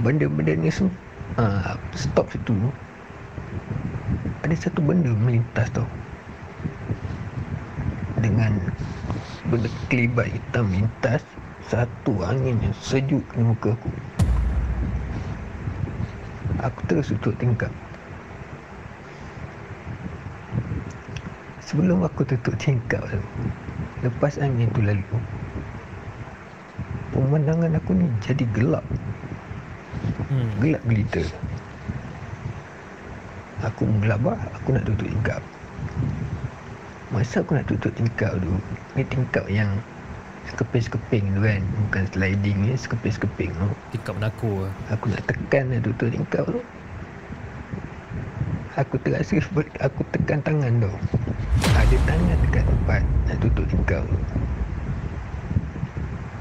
Benda-benda ni sem- ha, Stop situ. Ada satu benda melintas tau. Dengan benda kelibat hitam lintas satu angin yang sejuk kena muka aku aku terus tutup tingkap. Sebelum aku tutup tingkap tu lepas angin tu lalu pemandangan aku ni jadi gelap. Hmm. gelap gelita aku menggelabah aku nak tutup tingkap. Masa aku nak tutup tingkap tu ni tingkap yang sekeping-sekeping tu kan. Bukan sliding ni sekeping-sekeping tu. Tingkap menakut lah. aku nak tekan nak tutup tingkap tu. Aku terasa ber- aku tekan tangan tu. Ada tangan dekat tempat nak tutup tingkap tu.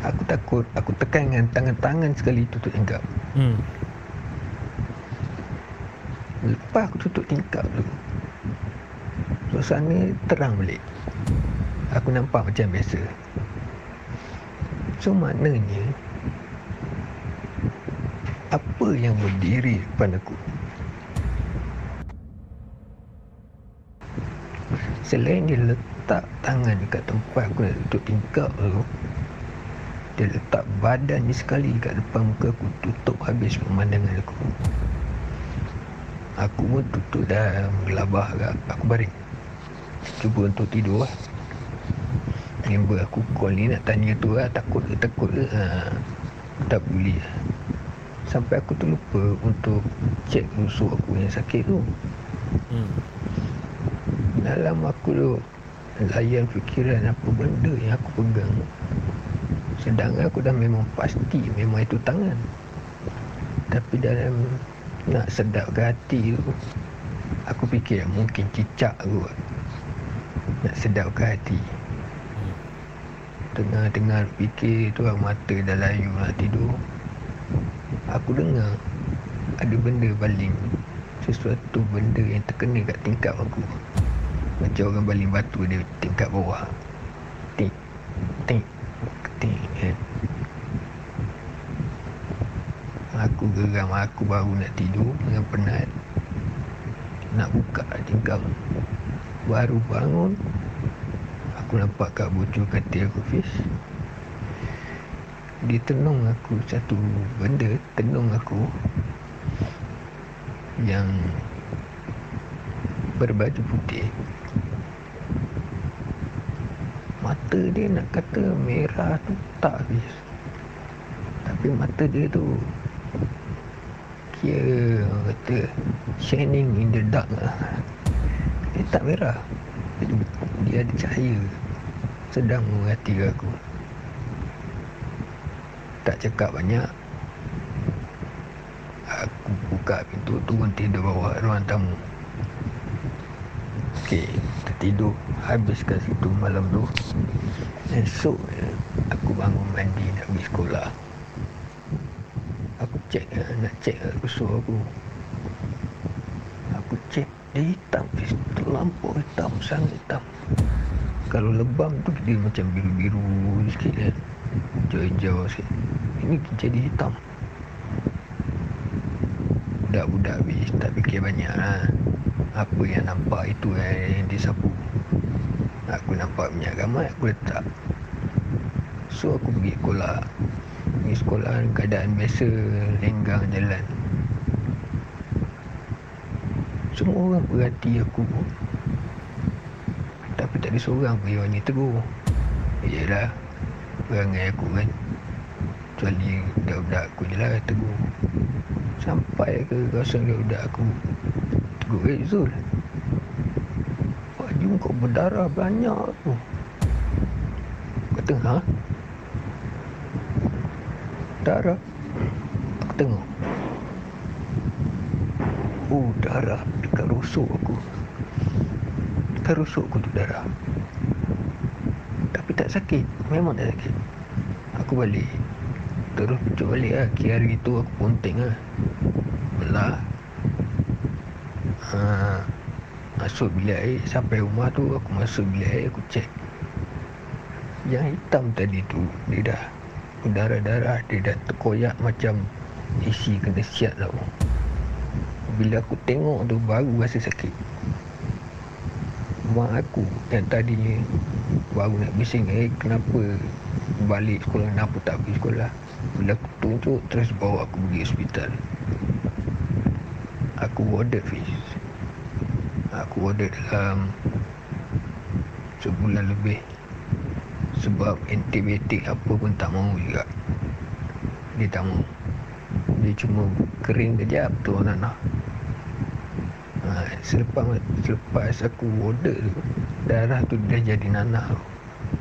Aku takut aku tekan dengan tangan-tangan sekali tutup tingkap. Hmm. Lepas aku tutup tingkap tu Suasana terang balik. Aku nampak macam biasa So maknanya Apa yang berdiri depan aku Selain dia letak tangan dekat tempat aku nak tutup tingkap tu Dia letak badan dia sekali dekat depan muka aku Tutup habis pemandangan aku. Aku pun tutup dah gelabah agak. Aku baring. Cuba untuk tidur lah Member aku call ni nak tanya tu lah Takut ke takut ke? Ha, Tak boleh. Lah Sampai aku terlupa untuk Cek musuh aku yang sakit tu. Hmm. Dalam aku tu Layan fikiran apa benda yang aku pegang. Sedangkan aku dah memang pasti Memang itu tangan. Tapi dalam Nak sedapkan hati tu Aku fikir mungkin cicak kot. Nak sedapkan hati Tengah-tengah fikir tu lah mata dah layu nak tidur. Aku dengar Ada benda baling Sesuatu benda yang terkena kat tingkap aku. Macam orang baling batu dia tingkap bawah. Ting Ting Ting kan Aku geram Aku baru nak tidur Dengan penat. Nak buka tingkap. Baru bangun Aku nampak kat bocor katil aku Fiz. Dia tenung aku Satu benda Tenung aku Yang Berbaju putih. Mata dia nak kata merah tu tak Fiz. Tapi mata dia tu Kira kata Shining in the dark lah. Dia tak merah Dia, cahaya Sedang menghati aku. Tak cakap banyak. Aku buka pintu turun tidur bawah ruang tamu. Okey, tertidur. Habiskan situ malam tu. Esok aku bangun mandi nak pergi sekolah. Aku cek nak cek rusuk aku. Aku cek dia hitam. Terlampau hitam Sangat hitam Kalau lebam tu dia macam biru-biru sikit kan. Hijau-hijau sikit. Ini jadi hitam. Budak-budak habis tak fikir banyak lah Apa yang nampak itu eh, yang disapu. Aku nampak minyak gamat aku letak. So aku pergi sekolah. Pergi sekolah keadaan biasa Lenggang jalan. Semua orang perhati aku tak ada seorang pun yang tegur. Yelah Perangai aku kan Kecuali budak-budak aku je lah tegur. Sampai ke kawasan budak aku Tegur Eh Zul Baju kau berdarah banyak tu. Kata ha Darah? Aku tengok. Oh darah Dekat rusuk aku Dekat rusuk aku tu darah. Tapi tak sakit. Memang tak sakit. Aku balik. Terus pucuk balik lah Kira hari tu aku ponteng lah Belah. Ha, Masuk bilik air. Sampai rumah tu Aku masuk bilik air Aku cek Yang hitam tadi tu Dia dah Darah-darah Dia dah terkoyak macam Isi kena siap tau. Bila aku tengok tu Baru rasa sakit Mak aku Yang tadi Baru nak bising Eh kenapa Balik sekolah? Kenapa tak pergi sekolah? Bila aku tunjuk Terus bawa aku pergi hospital. Aku order Fiz Aku order dalam Sebulan lebih. Sebab antibiotik apa pun tak mau juga. Dia tak mau Dia cuma kering kejap tu ha, Selepas Selepas aku order tu Darah tu dah jadi nanah tu.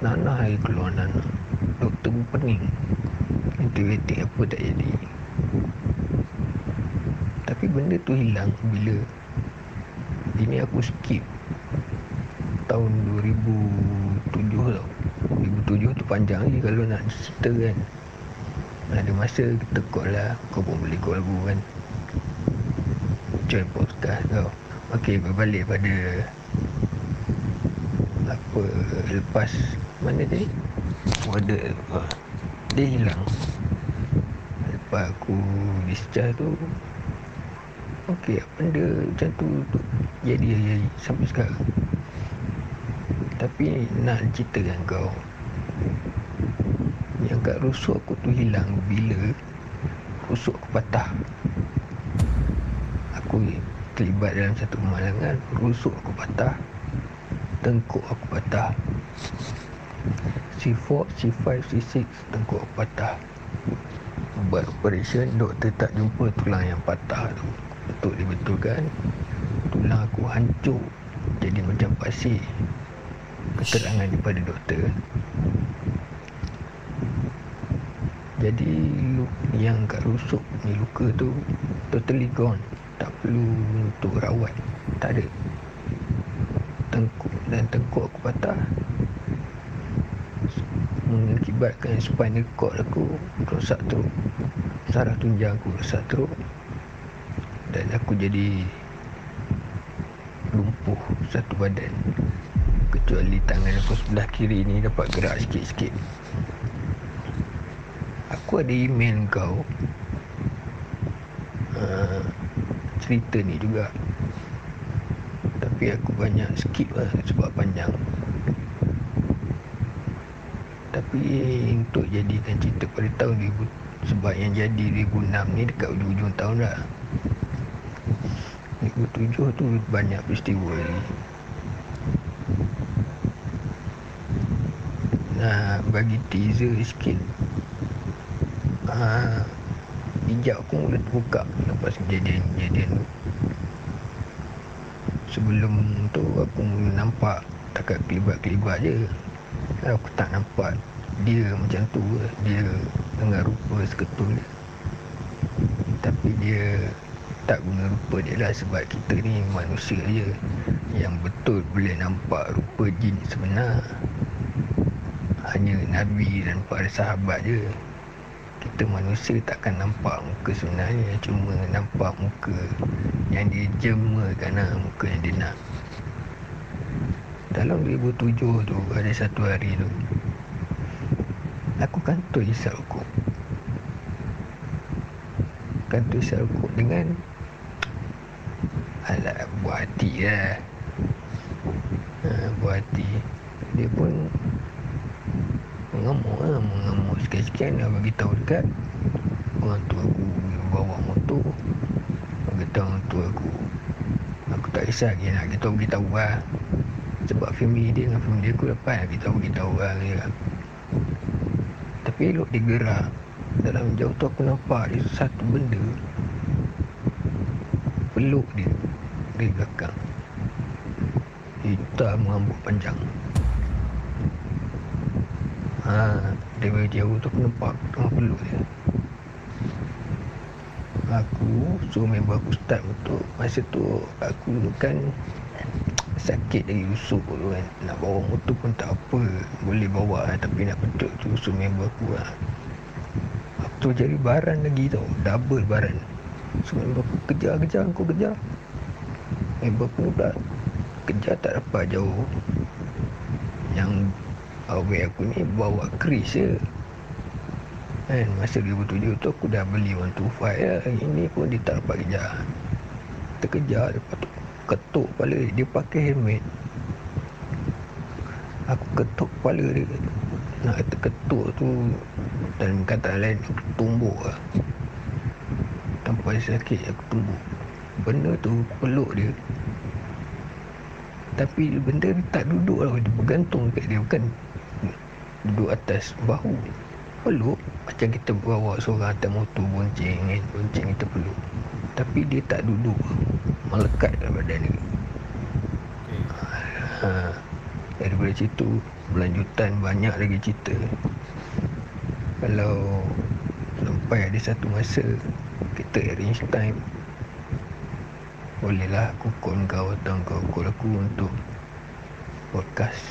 Nanah air keluar nanah. Doktor pun pening. Antibiotik apa tak jadi. Tapi benda tu hilang bila Ini aku skip Tahun 2007 tau. 2007 tu panjang lagi kalau nak cerita kan. Ada masa kita call lah. Kau pun boleh call aku kan. Join podcast tau Okay berbalik pada Apa Lepas Mana tadi? Order uh, Dia hilang. Lepas aku Discharge tu Okey, benda macam tu, tu jadi, jadi sampai sekarang. Tapi nak ceritakan kau Yang kat rusuk aku tu hilang Bila Rusuk aku patah. Aku terlibat dalam satu kemalangan Rusuk aku patah. Tengkuk aku patah. C4, C5, C6 Tengkuk aku patah. Buat operation Doktor tak jumpa tulang yang patah tu. Untuk dibetulkan Tulang aku hancur. Jadi macam pasir. Keterangan daripada doktor. Jadi yang kat rusuk ni luka tu totally gone perlu untuk rawat. Tak ada. Tengkuk dan tengkuk aku patah. Mengakibatkan spinal cord aku rosak teruk. Saraf tunjang aku rosak teruk. Dan aku jadi lumpuh satu badan. Kecuali tangan aku sebelah kiri ni dapat gerak sikit-sikit. Aku ada email kau uh, cerita ni juga. Tapi aku banyak skip lah sebab panjang. Tapi untuk jadikan cerita pada tahun 2000 sebab yang jadi 2006 ni dekat ujung-ujung tahun dah 2007 tu banyak peristiwa ni. Nah, bagi teaser sikit. Ah, Hijab aku mula terbuka Lepas kejadian-kejadian Sebelum tu aku nampak Takat kelibat-kelibat je. Aku tak nampak Dia macam tu Dia dengan rupa seketul Tapi dia tak guna rupa dia lah Sebab kita ni manusia je Yang betul boleh nampak rupa jin sebenar. Hanya Nabi dan para sahabat je. Kita manusia takkan nampak muka sebenarnya Cuma nampak muka yang dia jemakan lah Muka yang dia nak. Dalam 2007 tu ada satu hari tu Aku kantoi isap rokok. Kantoi isap rokok dengan Alah buat hati lah. Ha, Buat hati. Dia pun mengamuk lah mengamuk sekian-sekian dah bagi tahu dekat orang tua aku bawa motor bagi tahu orang tua aku kisah lagi nak kita bagi tahu lah sebab family dia dengan family aku dapat kita bagi tahu lah dia. tapi elok dia gerak. Dalam jauh tu aku nampak dia satu benda. Peluk dia. Dari belakang. Hitam rambut panjang. Ha, dari jauh tu aku nampak tengah peluk dia. Aku suruh member aku start motor. Masa tu aku kan sakit dari usuk tu kan. Nak bawa motor pun tak apa. Boleh bawa lah. Tapi nak petuk tu suruh member aku lah. Aku tu cari baran lagi tau. Double baran. So member aku kejar-kejar. Aku kejar. Member aku pula kejar tak dapat jauh. Yang awet aku ni bawa kris je kan masa 2007 tu aku dah beli 125 lah. Ini pun dia tak dapat kejar terkejar lepas tu ketuk kepala dia. Dia pakai helmet. Aku ketuk kepala dia. Nak kata ketuk tu dan kata lain aku tumbuk lah. Tanpa sakit aku tumbuk. Benda tu peluk dia. Tapi benda dia tak duduk lah. Dia bergantung kat dia. Bukan duduk atas bahu. Peluk macam kita bawa seorang atas motor bonceng kan bonceng kita peluk tapi dia tak duduk. Melekat dalam badan dia. Ha, daripada situ berlanjutan banyak lagi cerita. Kalau sampai ada satu masa kita arrange time bolehlah aku call kau atau kau call aku untuk podcast.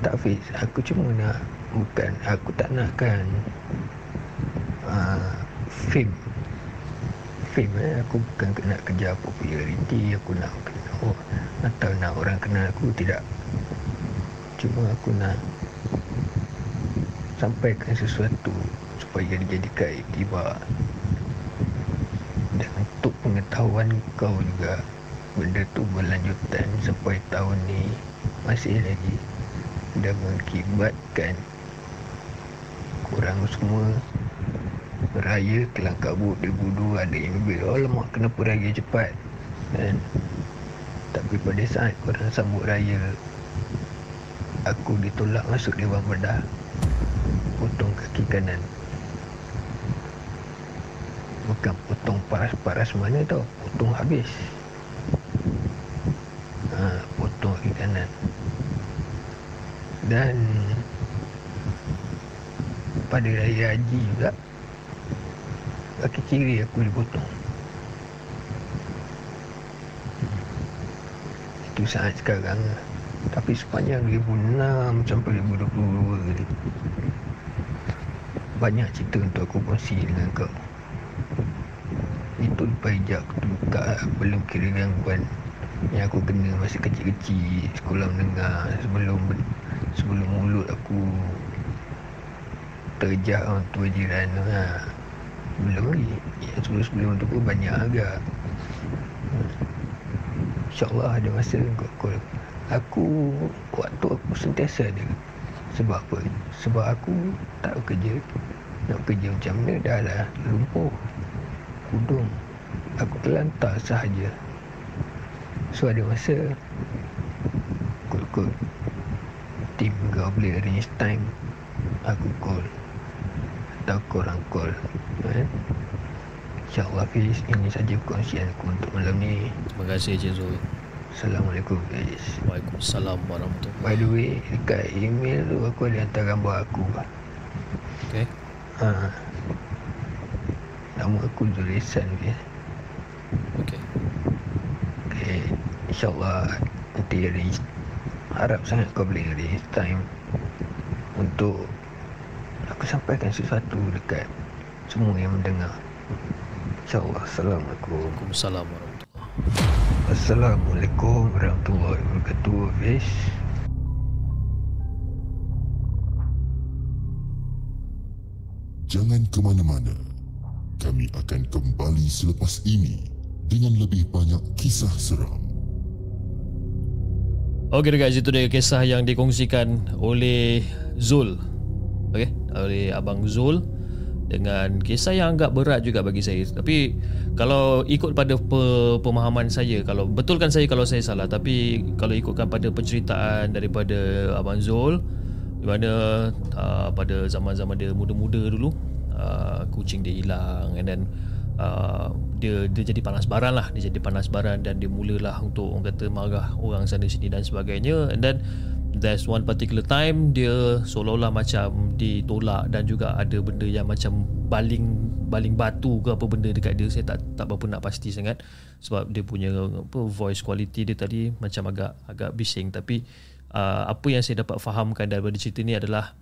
Tak Fiz. Aku cuma nak Bukan Aku tak nak kan uh, Fame Fame eh Aku bukan nak kejar populariti Aku nak kenal oh, Atau nak orang kenal aku Tidak. Cuma aku nak Sampaikan sesuatu Supaya dijadikan iktibar. Dan untuk pengetahuan kau juga Benda tu berlanjutan Sampai tahun ni Masih lagi. Dan mengakibatkan korang semua raya kelang kabut dia budu ada yang lebih. Oh lemak kenapa raya cepat. Kan? Tapi pada saat korang sambut raya aku ditolak masuk Dewan Bedah potong kaki kanan. Bukan potong paras-paras mana tau. Potong habis. Ha, potong kaki kanan. Dan pada raya haji juga kaki kiri aku dipotong. Begitu saat sekarang tapi sepanjang 2006 sampai 2022 ni banyak cerita untuk aku kongsi dengan kau itu lepas hijab buka belum kira gangguan yang aku kena masa kecil-kecil sekolah menengah sebelum sebelum mulut aku terjak orang tua jiran ha. belum lagi yang sebelum-sebelum tu pun banyak agak. InsyaAllah ada masa kau call Aku Waktu aku sentiasa ada. Sebab apa? Sebab aku tak kerja. Nak kerja macam mana? Dah lah lumpuh. Kudung. Aku terlantar sahaja. So ada masa Call-call Tim kau boleh arrange time. Aku call Atau korang call eh? InsyaAllah Fiz Ini saja perkongsian aku untuk malam ni Terima kasih Encik Zul. Assalamualaikum Fiz Waalaikumsalam warahmatullahi By the way Dekat email tu Aku ada hantar gambar aku Okay. ha. Nama aku Zulisan Fiz Okay. Okay InsyaAllah Nanti arrange Harap sangat kau boleh arrange time Untuk Aku sampaikan sesuatu dekat Semua yang mendengar InsyaAllah Assalamualaikum Waalaikumsalam warahmatullahi Assalamualaikum warahmatullahi wabarakatuh Fiz Jangan ke mana-mana. Kami akan kembali selepas ini dengan lebih banyak kisah seram. Okay guys, itu dia kisah yang dikongsikan oleh Zul. Oleh Abang Zul dengan kisah yang agak berat juga bagi saya. Tapi kalau ikut pada pe- pemahaman saya, kalau betulkan saya kalau saya salah, tapi kalau ikutkan pada penceritaan daripada Abang Zul di mana uh, pada zaman-zaman dia muda-muda dulu uh, kucing dia hilang and then uh, dia dia jadi panas baran lah dia jadi panas baran dan dia mulalah untuk orang kata marah orang sana sini dan sebagainya and then there's one particular time dia seolah-olah macam ditolak dan juga ada benda yang macam baling baling batu ke apa benda dekat dia saya tak tak berapa nak pasti sangat. Sebab dia punya apa voice quality dia tadi macam agak agak bising. Tapi uh, apa yang saya dapat fahamkan daripada cerita ni adalah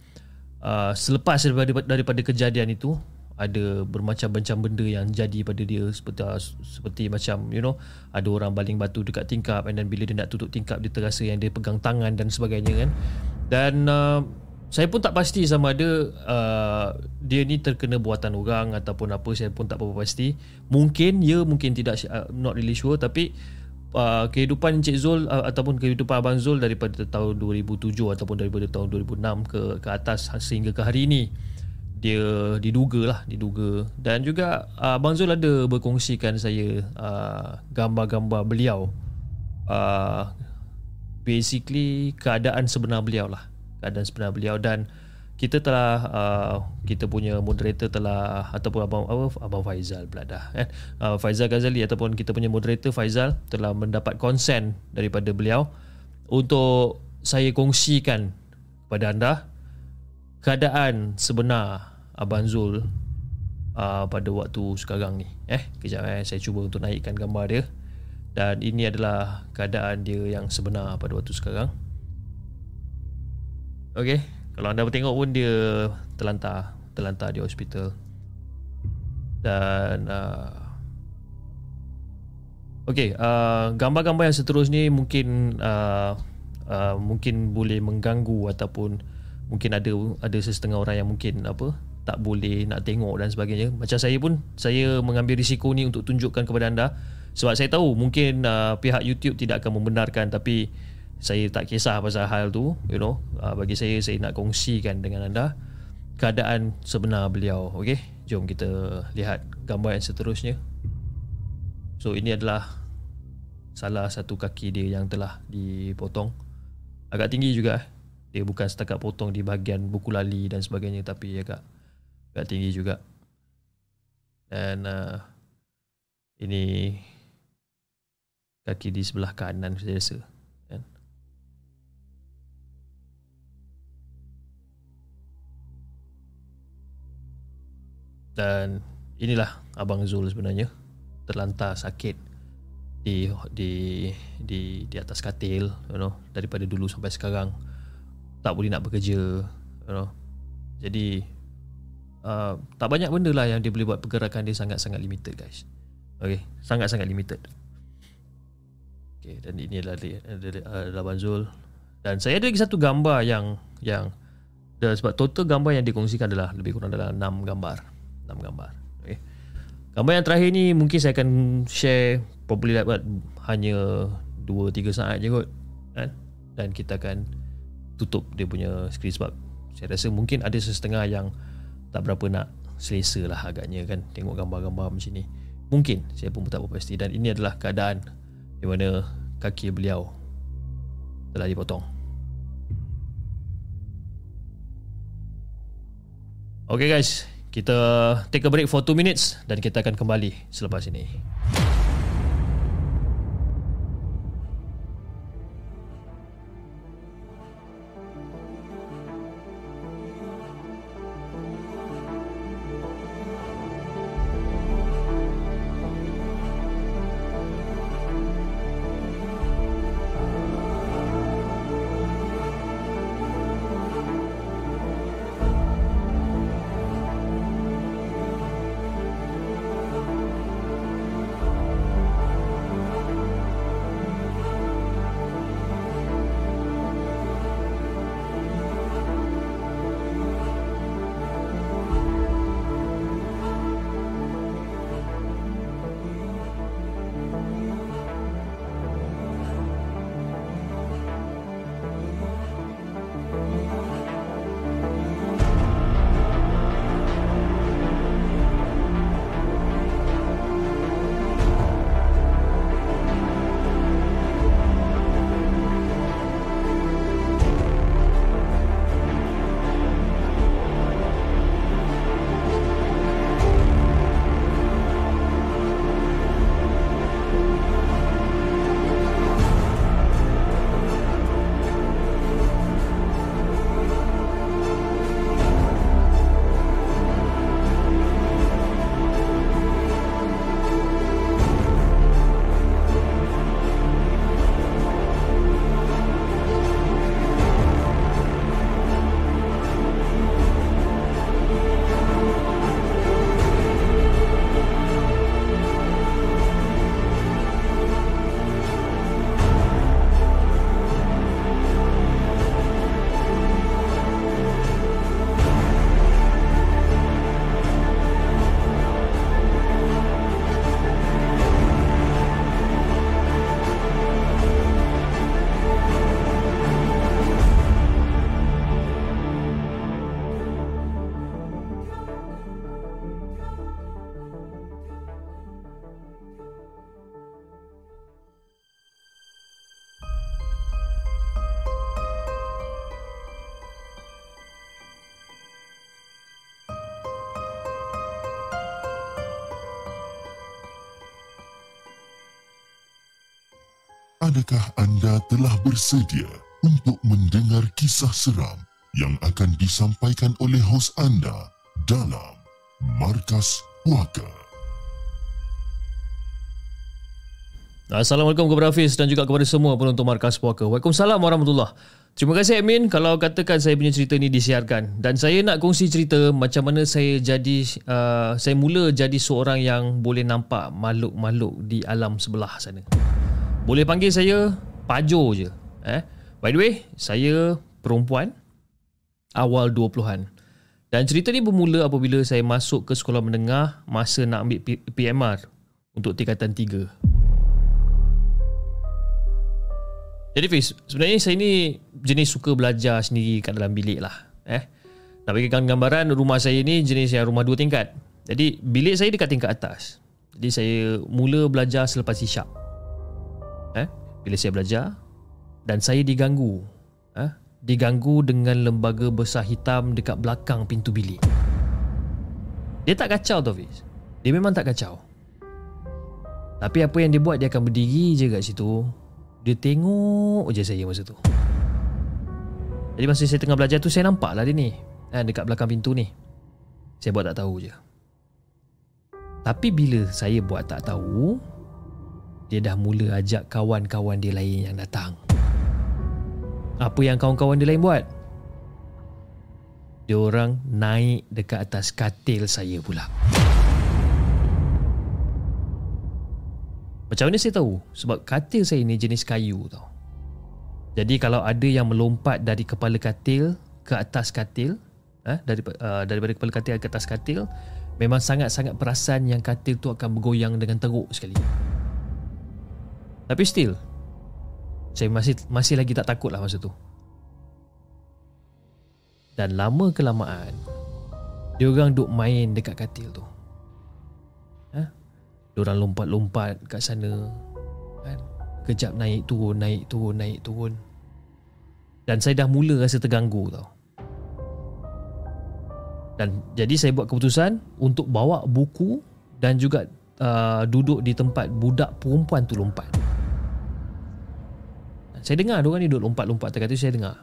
uh, selepas daripada daripada kejadian itu ada bermacam-macam benda yang jadi pada dia seperti seperti macam you know ada orang baling batu dekat tingkap and then bila dia nak tutup tingkap dia terasa yang dia pegang tangan dan sebagainya kan? Dan uh, saya pun tak pasti sama ada uh, dia ni terkena buatan orang ataupun apa saya pun tak berapa pasti. Mungkin ya mungkin tidak uh, not really sure. Tapi uh, kehidupan Encik Zul uh, ataupun kehidupan Abang Zul daripada tahun 2007 ataupun daripada tahun 2006 ke ke atas sehingga ke hari ini dia diduga lah diduga. Dan juga uh, Abang Zul ada berkongsikan saya uh, gambar-gambar beliau. Uh, basically keadaan sebenar beliau lah. Keadaan sebenar beliau. Dan kita telah uh, kita punya moderator telah ataupun abang apa abang Faizal pula dah eh uh, Faizal Ghazali ataupun kita punya moderator Faizal telah mendapat konsen daripada beliau untuk saya kongsikan kepada anda keadaan sebenar abang Zul uh, pada waktu sekarang ni. Eh kejap eh saya cuba untuk naikkan gambar dia. Dan ini adalah keadaan dia yang sebenar pada waktu sekarang. Okey, kalau anda tengok pun dia terlantar, terlantar di hospital. Dan uh, Okey, uh, gambar-gambar yang seterusnya mungkin uh, uh, mungkin boleh mengganggu ataupun mungkin ada ada sesetengah orang yang mungkin apa tak boleh nak tengok dan sebagainya. Macam saya pun saya mengambil risiko ni untuk tunjukkan kepada anda. Sebab saya tahu mungkin uh, pihak YouTube tidak akan membenarkan tapi saya tak kisah pasal hal tu you know. Uh, bagi saya saya nak kongsikan dengan anda keadaan sebenar beliau okey? Jom kita lihat gambar yang seterusnya. So ini adalah salah satu kaki dia yang telah dipotong. Agak tinggi juga eh. Dia bukan setakat potong di bahagian buku lali dan sebagainya tapi agak agak tinggi juga. Dan uh, ini kaki di sebelah kanan saya rasa Dan inilah Abang Zul sebenarnya Terlantar sakit di di di di atas katil you know daripada dulu sampai sekarang tak boleh nak bekerja you know. Jadi uh, tak banyak benda lah yang dia boleh buat pergerakan dia sangat-sangat limited guys. Okay sangat-sangat limited. Okay dan ini adalah adalah Banzul. Dan saya ada lagi satu gambar yang yang dan sebab total gambar yang dikongsikan adalah lebih kurang adalah 6 gambar. 6 gambar. Okay. gambar yang terakhir ni mungkin saya akan share probably dapat hanya 2-3 saat je kot kan? dan kita akan tutup dia punya skrin sebab saya rasa mungkin ada setengah yang tak berapa nak selesa lah agaknya kan tengok gambar-gambar macam ni. Mungkin saya pun tak berpasti. Dan ini adalah keadaan di mana kaki beliau telah dipotong. Okay guys, kita take a break for 2 minutes dan kita akan kembali selepas ini. Adakah anda telah bersedia untuk mendengar kisah seram yang akan disampaikan oleh hos anda dalam Markas Puaka? Assalamualaikum kepada Hafiz dan juga kepada semua penonton Markas Puaka. Waalaikumsalam warahmatullahi Terima kasih admin kalau katakan saya punya cerita ni disiarkan dan saya nak kongsi cerita macam mana saya jadi uh, saya mula jadi seorang yang boleh nampak makhluk-makhluk di alam sebelah sana. Boleh panggil saya Pajo je. Eh? By the way Saya perempuan Awal 20-an Dan cerita ni bermula apabila saya masuk ke sekolah menengah Masa nak ambil PMR Untuk tingkatan 3 Jadi Fiz Sebenarnya saya ni Jenis suka belajar sendiri kat dalam bilik lah. Eh? Nak bagikan gambaran Rumah saya ni jenis yang rumah dua tingkat. Jadi bilik saya dekat tingkat atas. Jadi saya mula belajar selepas isyak eh, bila saya belajar dan saya diganggu eh, diganggu dengan lembaga besar hitam dekat belakang pintu bilik. Dia tak kacau tau Fiz. Dia memang tak kacau. Tapi apa yang dia buat dia akan berdiri je kat situ. Dia tengok je saya masa tu. Jadi masa saya tengah belajar tu saya nampak lah dia ni eh, dekat belakang pintu ni. Saya buat tak tahu je. Tapi bila saya buat tak tahu dia dah mula ajak kawan-kawan dia lain yang datang. Apa yang kawan-kawan dia lain buat? Dia orang naik dekat atas katil saya pula. Macam mana saya tahu? Sebab katil saya ni jenis kayu tau. Jadi kalau ada yang melompat dari kepala katil ke atas katil, eh, dari, uh, daripada kepala katil ke atas katil, memang sangat-sangat perasan yang katil tu akan bergoyang dengan teruk sekali. Tapi still Saya masih masih lagi tak takut lah masa tu Dan lama kelamaan Dia orang duk main dekat katil tu ha? Dia orang lompat-lompat kat sana kan? Kejap naik turun, naik turun, naik turun Dan saya dah mula rasa terganggu tau dan jadi saya buat keputusan untuk bawa buku dan juga uh, duduk di tempat budak perempuan tu lompat. Saya dengar dia orang ni duduk lompat-lompat dekat tu saya dengar.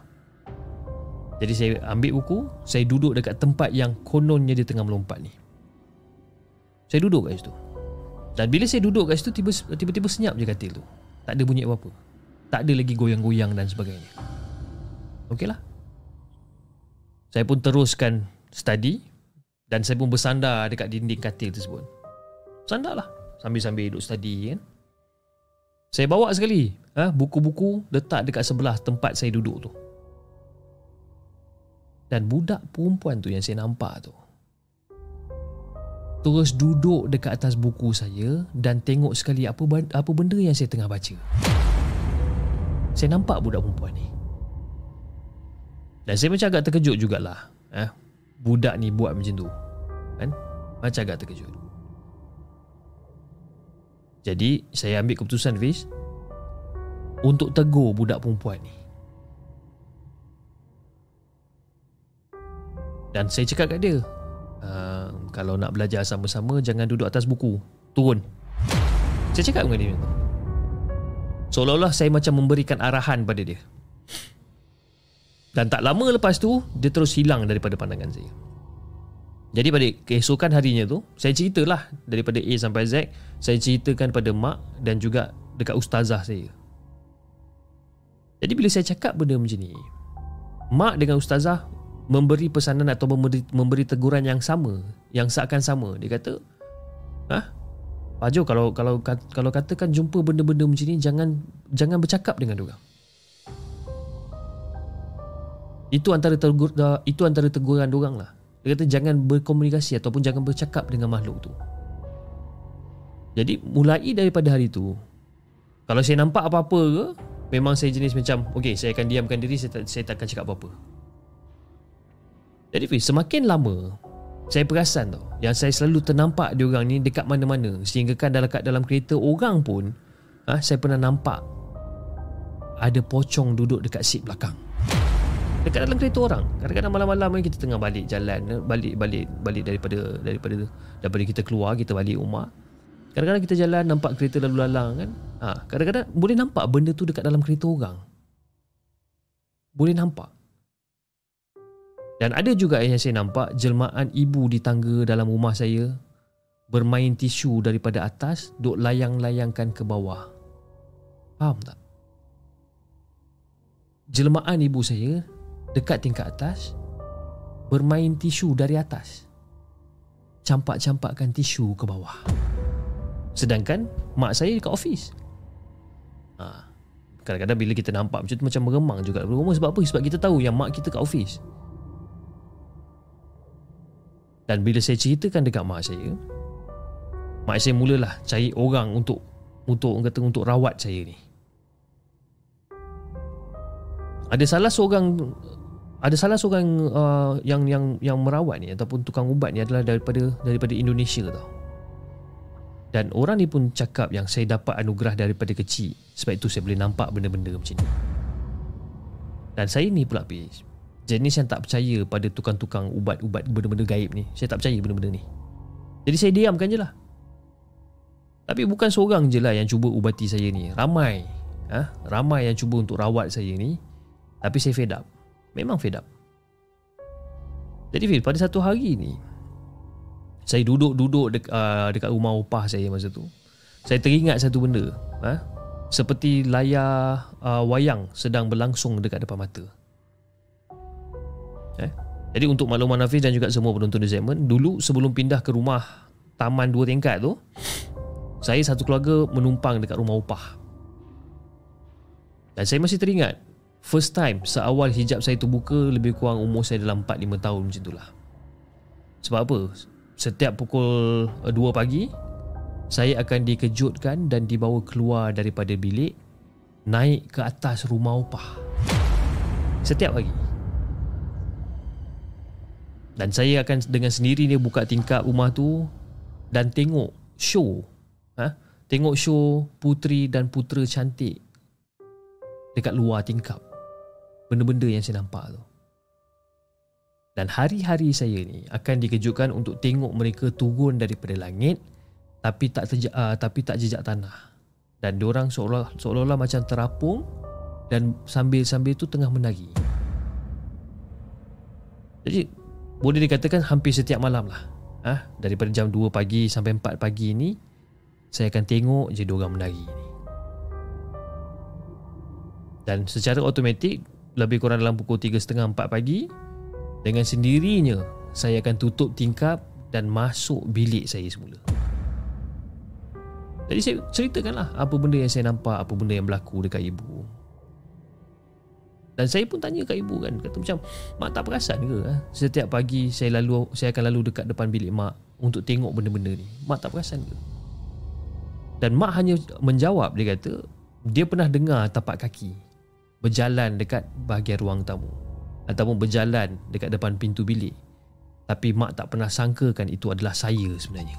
Jadi saya ambil buku, saya duduk dekat tempat yang kononnya dia tengah melompat ni. Saya duduk kat situ. Dan bila saya duduk kat situ tiba, tiba-tiba senyap je katil tu. Tak ada bunyi apa-apa. Tak ada lagi goyang-goyang dan sebagainya. Okeylah. Saya pun teruskan study dan saya pun bersandar dekat dinding katil tersebut. Sandarlah sambil-sambil duduk study kan. Saya bawa sekali ha, buku-buku letak dekat sebelah tempat saya duduk tu. Dan budak perempuan tu yang saya nampak tu terus duduk dekat atas buku saya dan tengok sekali apa apa benda yang saya tengah baca. Saya nampak budak perempuan ni. Dan saya macam agak terkejut jugalah. Eh, budak ni buat macam tu. Kan? Macam agak terkejut. Jadi saya ambil keputusan Fiz Untuk tegur budak perempuan ni. Dan saya cakap kat dia uh, Kalau nak belajar sama-sama Jangan duduk atas buku. Turun. Saya cakap dengan dia. Seolah-olah saya macam memberikan arahan pada dia. Dan tak lama lepas tu Dia terus hilang daripada pandangan saya. Jadi pada keesokan harinya tu Saya ceritalah daripada A sampai Z Saya ceritakan pada mak dan juga dekat ustazah saya Jadi bila saya cakap benda macam ni Mak dengan ustazah memberi pesanan atau memberi, memberi teguran yang sama Yang seakan sama Dia kata Hah? Pak Jo kalau, kalau, kalau katakan jumpa benda-benda macam ni Jangan jangan bercakap dengan dia itu antara tegur, itu antara teguran dia lah dia kata jangan berkomunikasi ataupun jangan bercakap dengan makhluk tu. Jadi mulai daripada hari tu kalau saya nampak apa-apa ke memang saya jenis macam okey saya akan diamkan diri saya tak, saya tak akan cakap apa-apa. Jadi Fiz, semakin lama saya perasan tau yang saya selalu ternampak dia orang ni dekat mana-mana sehingga kan dalam dalam kereta orang pun ha, saya pernah nampak ada pocong duduk dekat seat belakang. Dekat dalam kereta orang. Kadang-kadang malam-malam ni kita tengah balik jalan eh, balik balik balik daripada daripada daripada kita keluar kita balik rumah kadang-kadang kita jalan nampak kereta lalu lalang kan? Ha, kadang-kadang boleh nampak benda tu dekat dalam kereta orang. Boleh nampak. Dan ada juga yang saya nampak jelmaan ibu di tangga dalam rumah saya bermain tisu daripada atas duk layang-layangkan ke bawah. Faham tak? Jelmaan ibu saya dekat tingkat atas bermain tisu dari atas. Campak-campakkan tisu ke bawah sedangkan mak saya dekat ofis ha. kadang-kadang bila kita nampak macam tu macam meremang juga rumah sebab apa? sebab kita tahu yang mak kita kat ofis dan bila saya ceritakan dekat mak saya mak saya mulalah cari orang untuk untuk kata untuk rawat saya ni ada salah seorang ada salah seorang uh, yang yang yang merawat ni ataupun tukang ubat ni adalah daripada daripada Indonesia tau. Dan orang ni pun cakap yang saya dapat anugerah daripada kecil. Sebab itu saya boleh nampak benda-benda macam ni. Dan saya ni pula Fiz Jenis yang tak percaya pada tukang-tukang ubat-ubat benda-benda gaib ni. Saya tak percaya benda-benda ni. Jadi saya diamkan je lah. Tapi bukan seorang je lah yang cuba ubati saya ni. Ramai. Ha? Ramai yang cuba untuk rawat saya ni. Tapi saya fed up. Memang fed up. Jadi Fil pada satu hari ni Saya duduk-duduk dek, uh, dekat rumah opah saya masa tu. Saya teringat satu benda ha? seperti layar uh, wayang sedang berlangsung dekat depan mata. Eh? jadi untuk makluman Hafiz dan juga semua penonton di segmen dulu sebelum pindah ke rumah taman dua tingkat tu saya satu keluarga menumpang dekat rumah upah. Dan saya masih teringat first time seawal hijab saya tu buka lebih kurang umur saya dalam 4-5 tahun macam itulah sebab apa setiap pukul 2 pagi saya akan dikejutkan dan dibawa keluar daripada bilik naik ke atas rumah upah. Setiap pagi. Dan saya akan dengan sendiri dia buka tingkap rumah tu dan tengok show ha? tengok show puteri dan putera cantik dekat luar tingkap. Benda-benda yang saya nampak tu dan hari-hari saya ni akan dikejutkan untuk tengok mereka turun daripada langit tapi tak terja, uh, tapi tak jejak tanah. Dan diorang seolah seolah-olah macam terapung dan sambil-sambil tu tengah menari jadi boleh dikatakan hampir setiap malam lah. Ah ha? daripada jam 2 pagi sampai 4 pagi ni saya akan tengok je diorang menari ni. Dan secara automatik lebih kurang dalam pukul 3.30 4 pagi dengan sendirinya saya akan tutup tingkap dan masuk bilik saya semula. Jadi saya ceritakanlah apa benda yang saya nampak, apa benda yang berlaku dekat ibu. Dan saya pun tanya kat ibu kan, kata macam mak tak perasan ke? Ha? Setiap pagi saya lalu saya akan lalu dekat depan bilik mak untuk tengok benda-benda ni. Mak tak perasan ke? Dan mak hanya menjawab dia kata dia pernah dengar tapak kaki berjalan dekat bahagian ruang tamu ataupun berjalan dekat depan pintu bilik. Tapi mak tak pernah sangkakan itu adalah saya sebenarnya.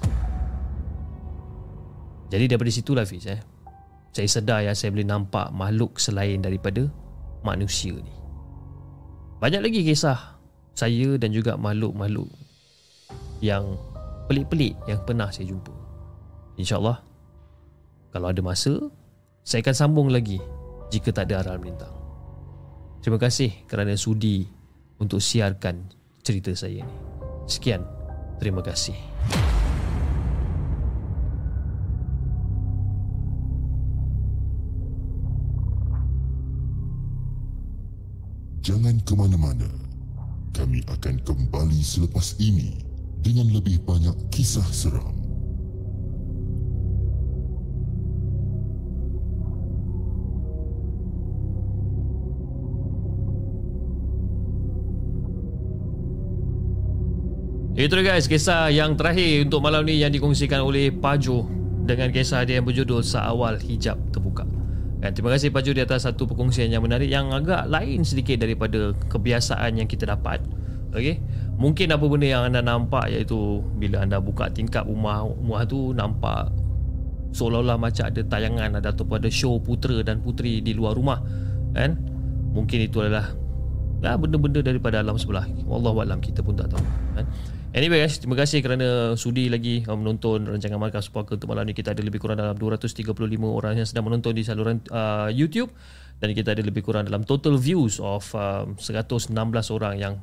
Jadi daripada situlah Fiz eh, Saya sedar yang saya boleh nampak makhluk selain daripada manusia ni Banyak lagi kisah saya dan juga makhluk-makhluk yang pelik-pelik yang pernah saya jumpa InsyaAllah Kalau ada masa Saya akan sambung lagi jika tak ada arah melintang Terima kasih kerana sudi untuk siarkan cerita saya ni Sekian, terima kasih. Jangan ke mana-mana. Kami akan kembali selepas ini dengan lebih banyak kisah seram. Itu dia guys, kisah yang terakhir untuk malam ni yang dikongsikan oleh Pajo dengan kisah dia yang berjudul Seawal Hijab Terbuka. Dan terima kasih Pak Ju di atas satu perkongsian yang menarik yang agak lain sedikit daripada kebiasaan yang kita dapat. Okey. Mungkin apa benda yang anda nampak iaitu bila anda buka tingkap rumah rumah tu nampak seolah-olah macam ada tayangan ada ataupun ada show putera dan puteri di luar rumah kan mungkin itu adalah ya, benda-benda daripada alam sebelah wallahu alam kita pun tak tahu kan Anyway guys, terima kasih kerana sudi lagi uh, menonton rancangan Markas Puaka untuk malam ni. Kita ada lebih kurang dalam 235 orang yang sedang menonton di saluran uh, YouTube dan kita ada lebih kurang dalam total views of uh, 116 orang yang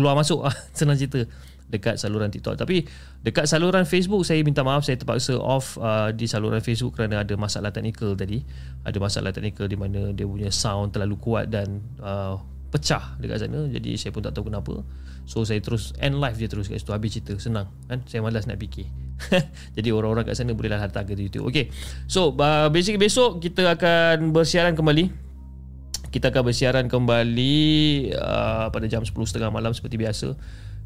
keluar masuk ah senang cerita dekat saluran TikTok. Tapi dekat saluran Facebook saya minta maaf saya terpaksa off uh, di saluran Facebook kerana ada masalah teknikal tadi. Ada masalah teknikal di mana dia punya sound terlalu kuat dan uh, pecah dekat sana. Jadi saya pun tak tahu kenapa. So saya terus end live je terus kat situ habis cerita senang kan saya malas nak fikir. Jadi orang-orang kat sana bolehlah hantar ke YouTube. Okay. So uh, basically besok kita akan bersiaran kembali. Kita akan bersiaran kembali uh, pada jam 10.30 malam seperti biasa.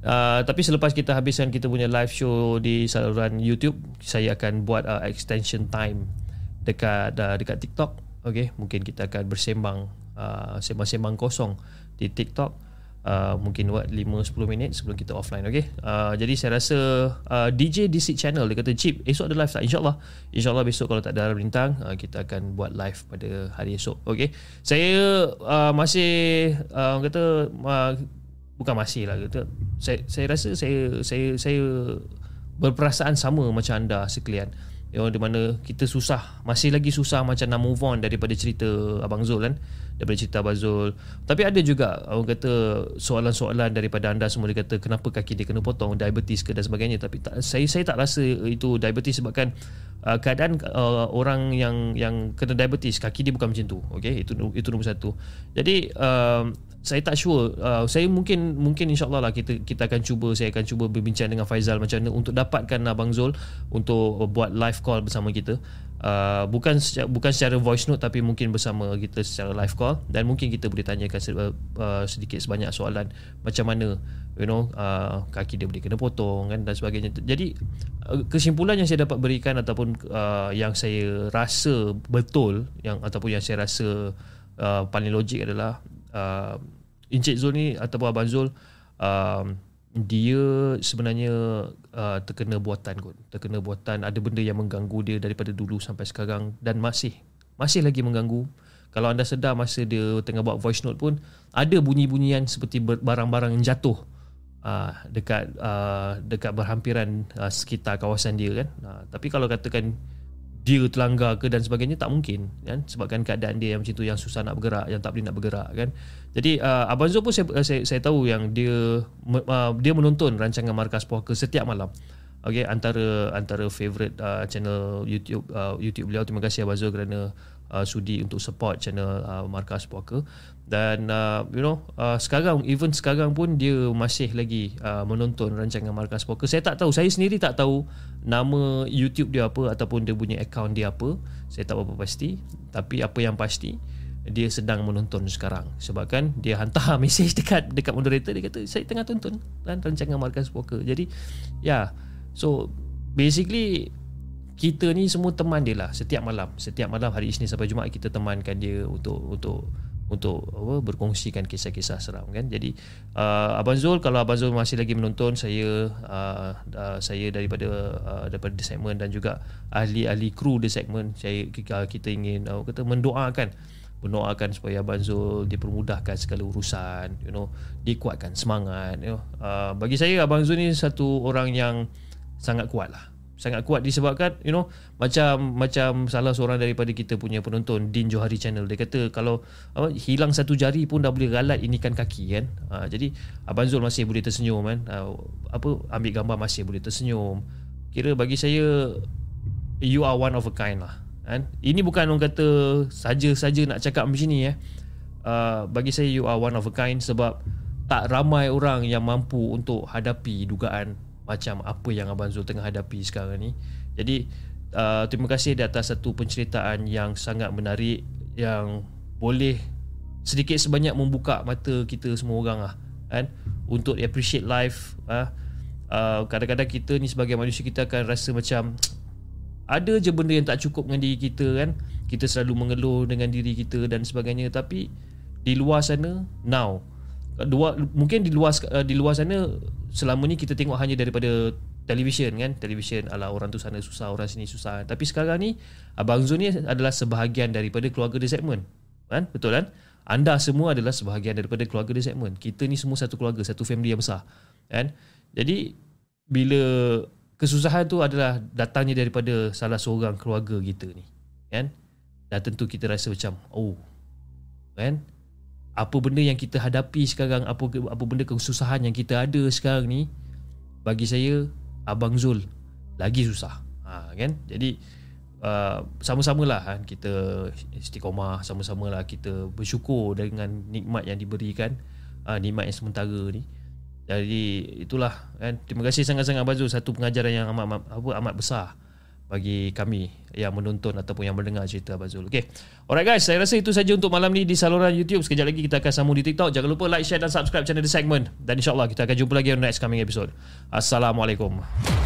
Uh, tapi selepas kita habiskan kita punya live show di saluran YouTube, saya akan buat uh, extension time dekat uh, dekat TikTok. Okay, mungkin kita akan bersembang uh, sembang-sembang kosong di TikTok Uh, mungkin buat 5-10 minit sebelum kita offline okay? uh, jadi saya rasa uh, DJ DC channel dia kata Chip esok ada live tak insyaAllah insyaAllah besok kalau tak ada arah bintang uh, kita akan buat live pada hari esok okay? saya uh, masih uh, kata uh, bukan masih lah kata saya, saya rasa saya, saya, saya berperasaan sama macam anda sekalian yang di mana kita susah masih lagi susah macam nak move on daripada cerita Abang Zul kan daripada cerita Abang Zul. Tapi ada juga orang kata soalan-soalan daripada anda semua dia kata kenapa kaki dia kena potong, diabetes ke dan sebagainya. Tapi tak, saya saya tak rasa itu diabetes sebabkan uh, keadaan uh, orang yang yang kena diabetes kaki dia bukan macam tu. Okey, itu itu nombor satu. Jadi uh, saya tak sure uh, saya mungkin mungkin insyaallah lah kita kita akan cuba saya akan cuba berbincang dengan Faizal macam mana untuk dapatkan abang Zul untuk buat live call bersama kita uh, bukan secara, bukan secara voice note tapi mungkin bersama kita secara live call. Dan mungkin kita boleh tanyakan uh, sedikit sebanyak soalan macam mana you know uh, kaki dia boleh kena potong kan dan sebagainya. Jadi uh, kesimpulan yang saya dapat berikan ataupun uh, yang saya rasa betul yang ataupun yang saya rasa uh, paling logik adalah uh, Encik Zul ni ataupun Abang Zul um, dia sebenarnya uh, terkena buatan kot. Terkena buatan ada benda yang mengganggu dia daripada dulu sampai sekarang dan masih masih lagi mengganggu. Kalau anda sedar masa dia tengah buat voice note pun ada bunyi-bunyian seperti barang-barang yang jatuh uh, dekat uh, dekat berhampiran uh, sekitar kawasan dia kan. Uh, tapi kalau katakan dia terlanggar ke dan sebagainya tak mungkin kan? Sebabkan keadaan dia yang macam tu yang susah nak bergerak yang tak boleh nak bergerak kan? Jadi uh, abang Zul pun saya, saya saya tahu yang dia uh, dia menonton rancangan markas puaka setiap malam. Okey antara antara favorite uh, channel YouTube uh, YouTube beliau. Terima kasih abang Zul kerana uh, sudi untuk support channel uh, Markas Puaka. Dan uh, you know uh, sekarang even sekarang pun dia masih lagi uh, menonton rancangan Markas Puaka. Saya tak tahu saya sendiri tak tahu nama YouTube dia apa ataupun dia punya account dia apa. Saya tak berapa pasti. Tapi apa yang pasti dia sedang menonton sekarang. Sebabkan dia hantar mesej dekat dekat moderator. Dia kata saya tengah tonton dan rancangan Markas Puaka. Jadi ya. Yeah, so basically kita ni semua teman dia lah setiap malam. Setiap malam hari Isnin sampai Jumaat kita temankan dia untuk untuk untuk apa berkongsikan kisah-kisah seram kan? Jadi uh, abang Zul kalau abang Zul masih lagi menonton saya uh, uh, saya daripada uh, daripada the segment dan juga ahli-ahli kru the segment saya kita ingin uh, kata mendoakan. Mendoakan supaya abang Zul dipermudahkan segala urusan you know. Dikuatkan semangat you know. Uh, bagi saya abang Zul ni satu orang yang sangat kuat lah sangat kuat disebabkan you know macam macam salah seorang daripada kita punya penonton Din Johari channel. Dia kata kalau apa, hilang satu jari pun dah boleh ralat ini kan kaki kan? Ha, jadi Abang Zul masih boleh tersenyum kan? Ha, apa ambil gambar masih boleh tersenyum. Kira bagi saya you are one of a kind lah kan? Ini bukan orang kata saja-saja nak cakap macam ni eh. Uh, bagi saya you are one of a kind sebab tak ramai orang yang mampu untuk hadapi dugaan macam apa yang Abang Zul tengah hadapi sekarang ni. Jadi uh, terima kasih di atas satu penceritaan yang sangat menarik yang boleh sedikit sebanyak membuka mata kita semua orang lah kan untuk appreciate life ah. Uh, kadang-kadang kita ni sebagai manusia kita akan rasa macam ada je benda yang tak cukup dengan diri kita kan kita selalu mengeluh dengan diri kita dan sebagainya tapi di luar sana now dua mungkin di luar uh, di luar sana selama ni kita tengok hanya daripada televisyen kan? Televisyen ala orang tu sana susah orang sini susah. Tapi sekarang ni abang Zul ni adalah sebahagian daripada keluarga The Segment kan? Betul kan? Anda semua adalah sebahagian daripada keluarga The Segment. Kita ni semua satu keluarga satu family yang besar kan? Jadi bila kesusahan tu adalah datangnya daripada salah seorang keluarga kita ni kan? Dan tentu kita rasa macam oh kan apa benda yang kita hadapi sekarang apa apa benda kesusahan yang kita ada sekarang ni bagi saya abang Zul lagi susah. Ha, kan? Jadi uh, sama-samalah kan kita istiqomah sama-samalah kita bersyukur dengan nikmat yang diberikan uh, nikmat yang sementara ni. Jadi itulah kan? Terima kasih sangat-sangat abang Zul satu pengajaran yang amat apa amat besar bagi kami yang menonton ataupun yang mendengar cerita Abang Zul. Okay. Alright guys, saya rasa itu saja untuk malam ni di saluran YouTube. Sekejap lagi kita akan sambung di TikTok. Jangan lupa like, share dan subscribe channel The Segment. Dan insyaAllah kita akan jumpa lagi on next coming episode. Assalamualaikum.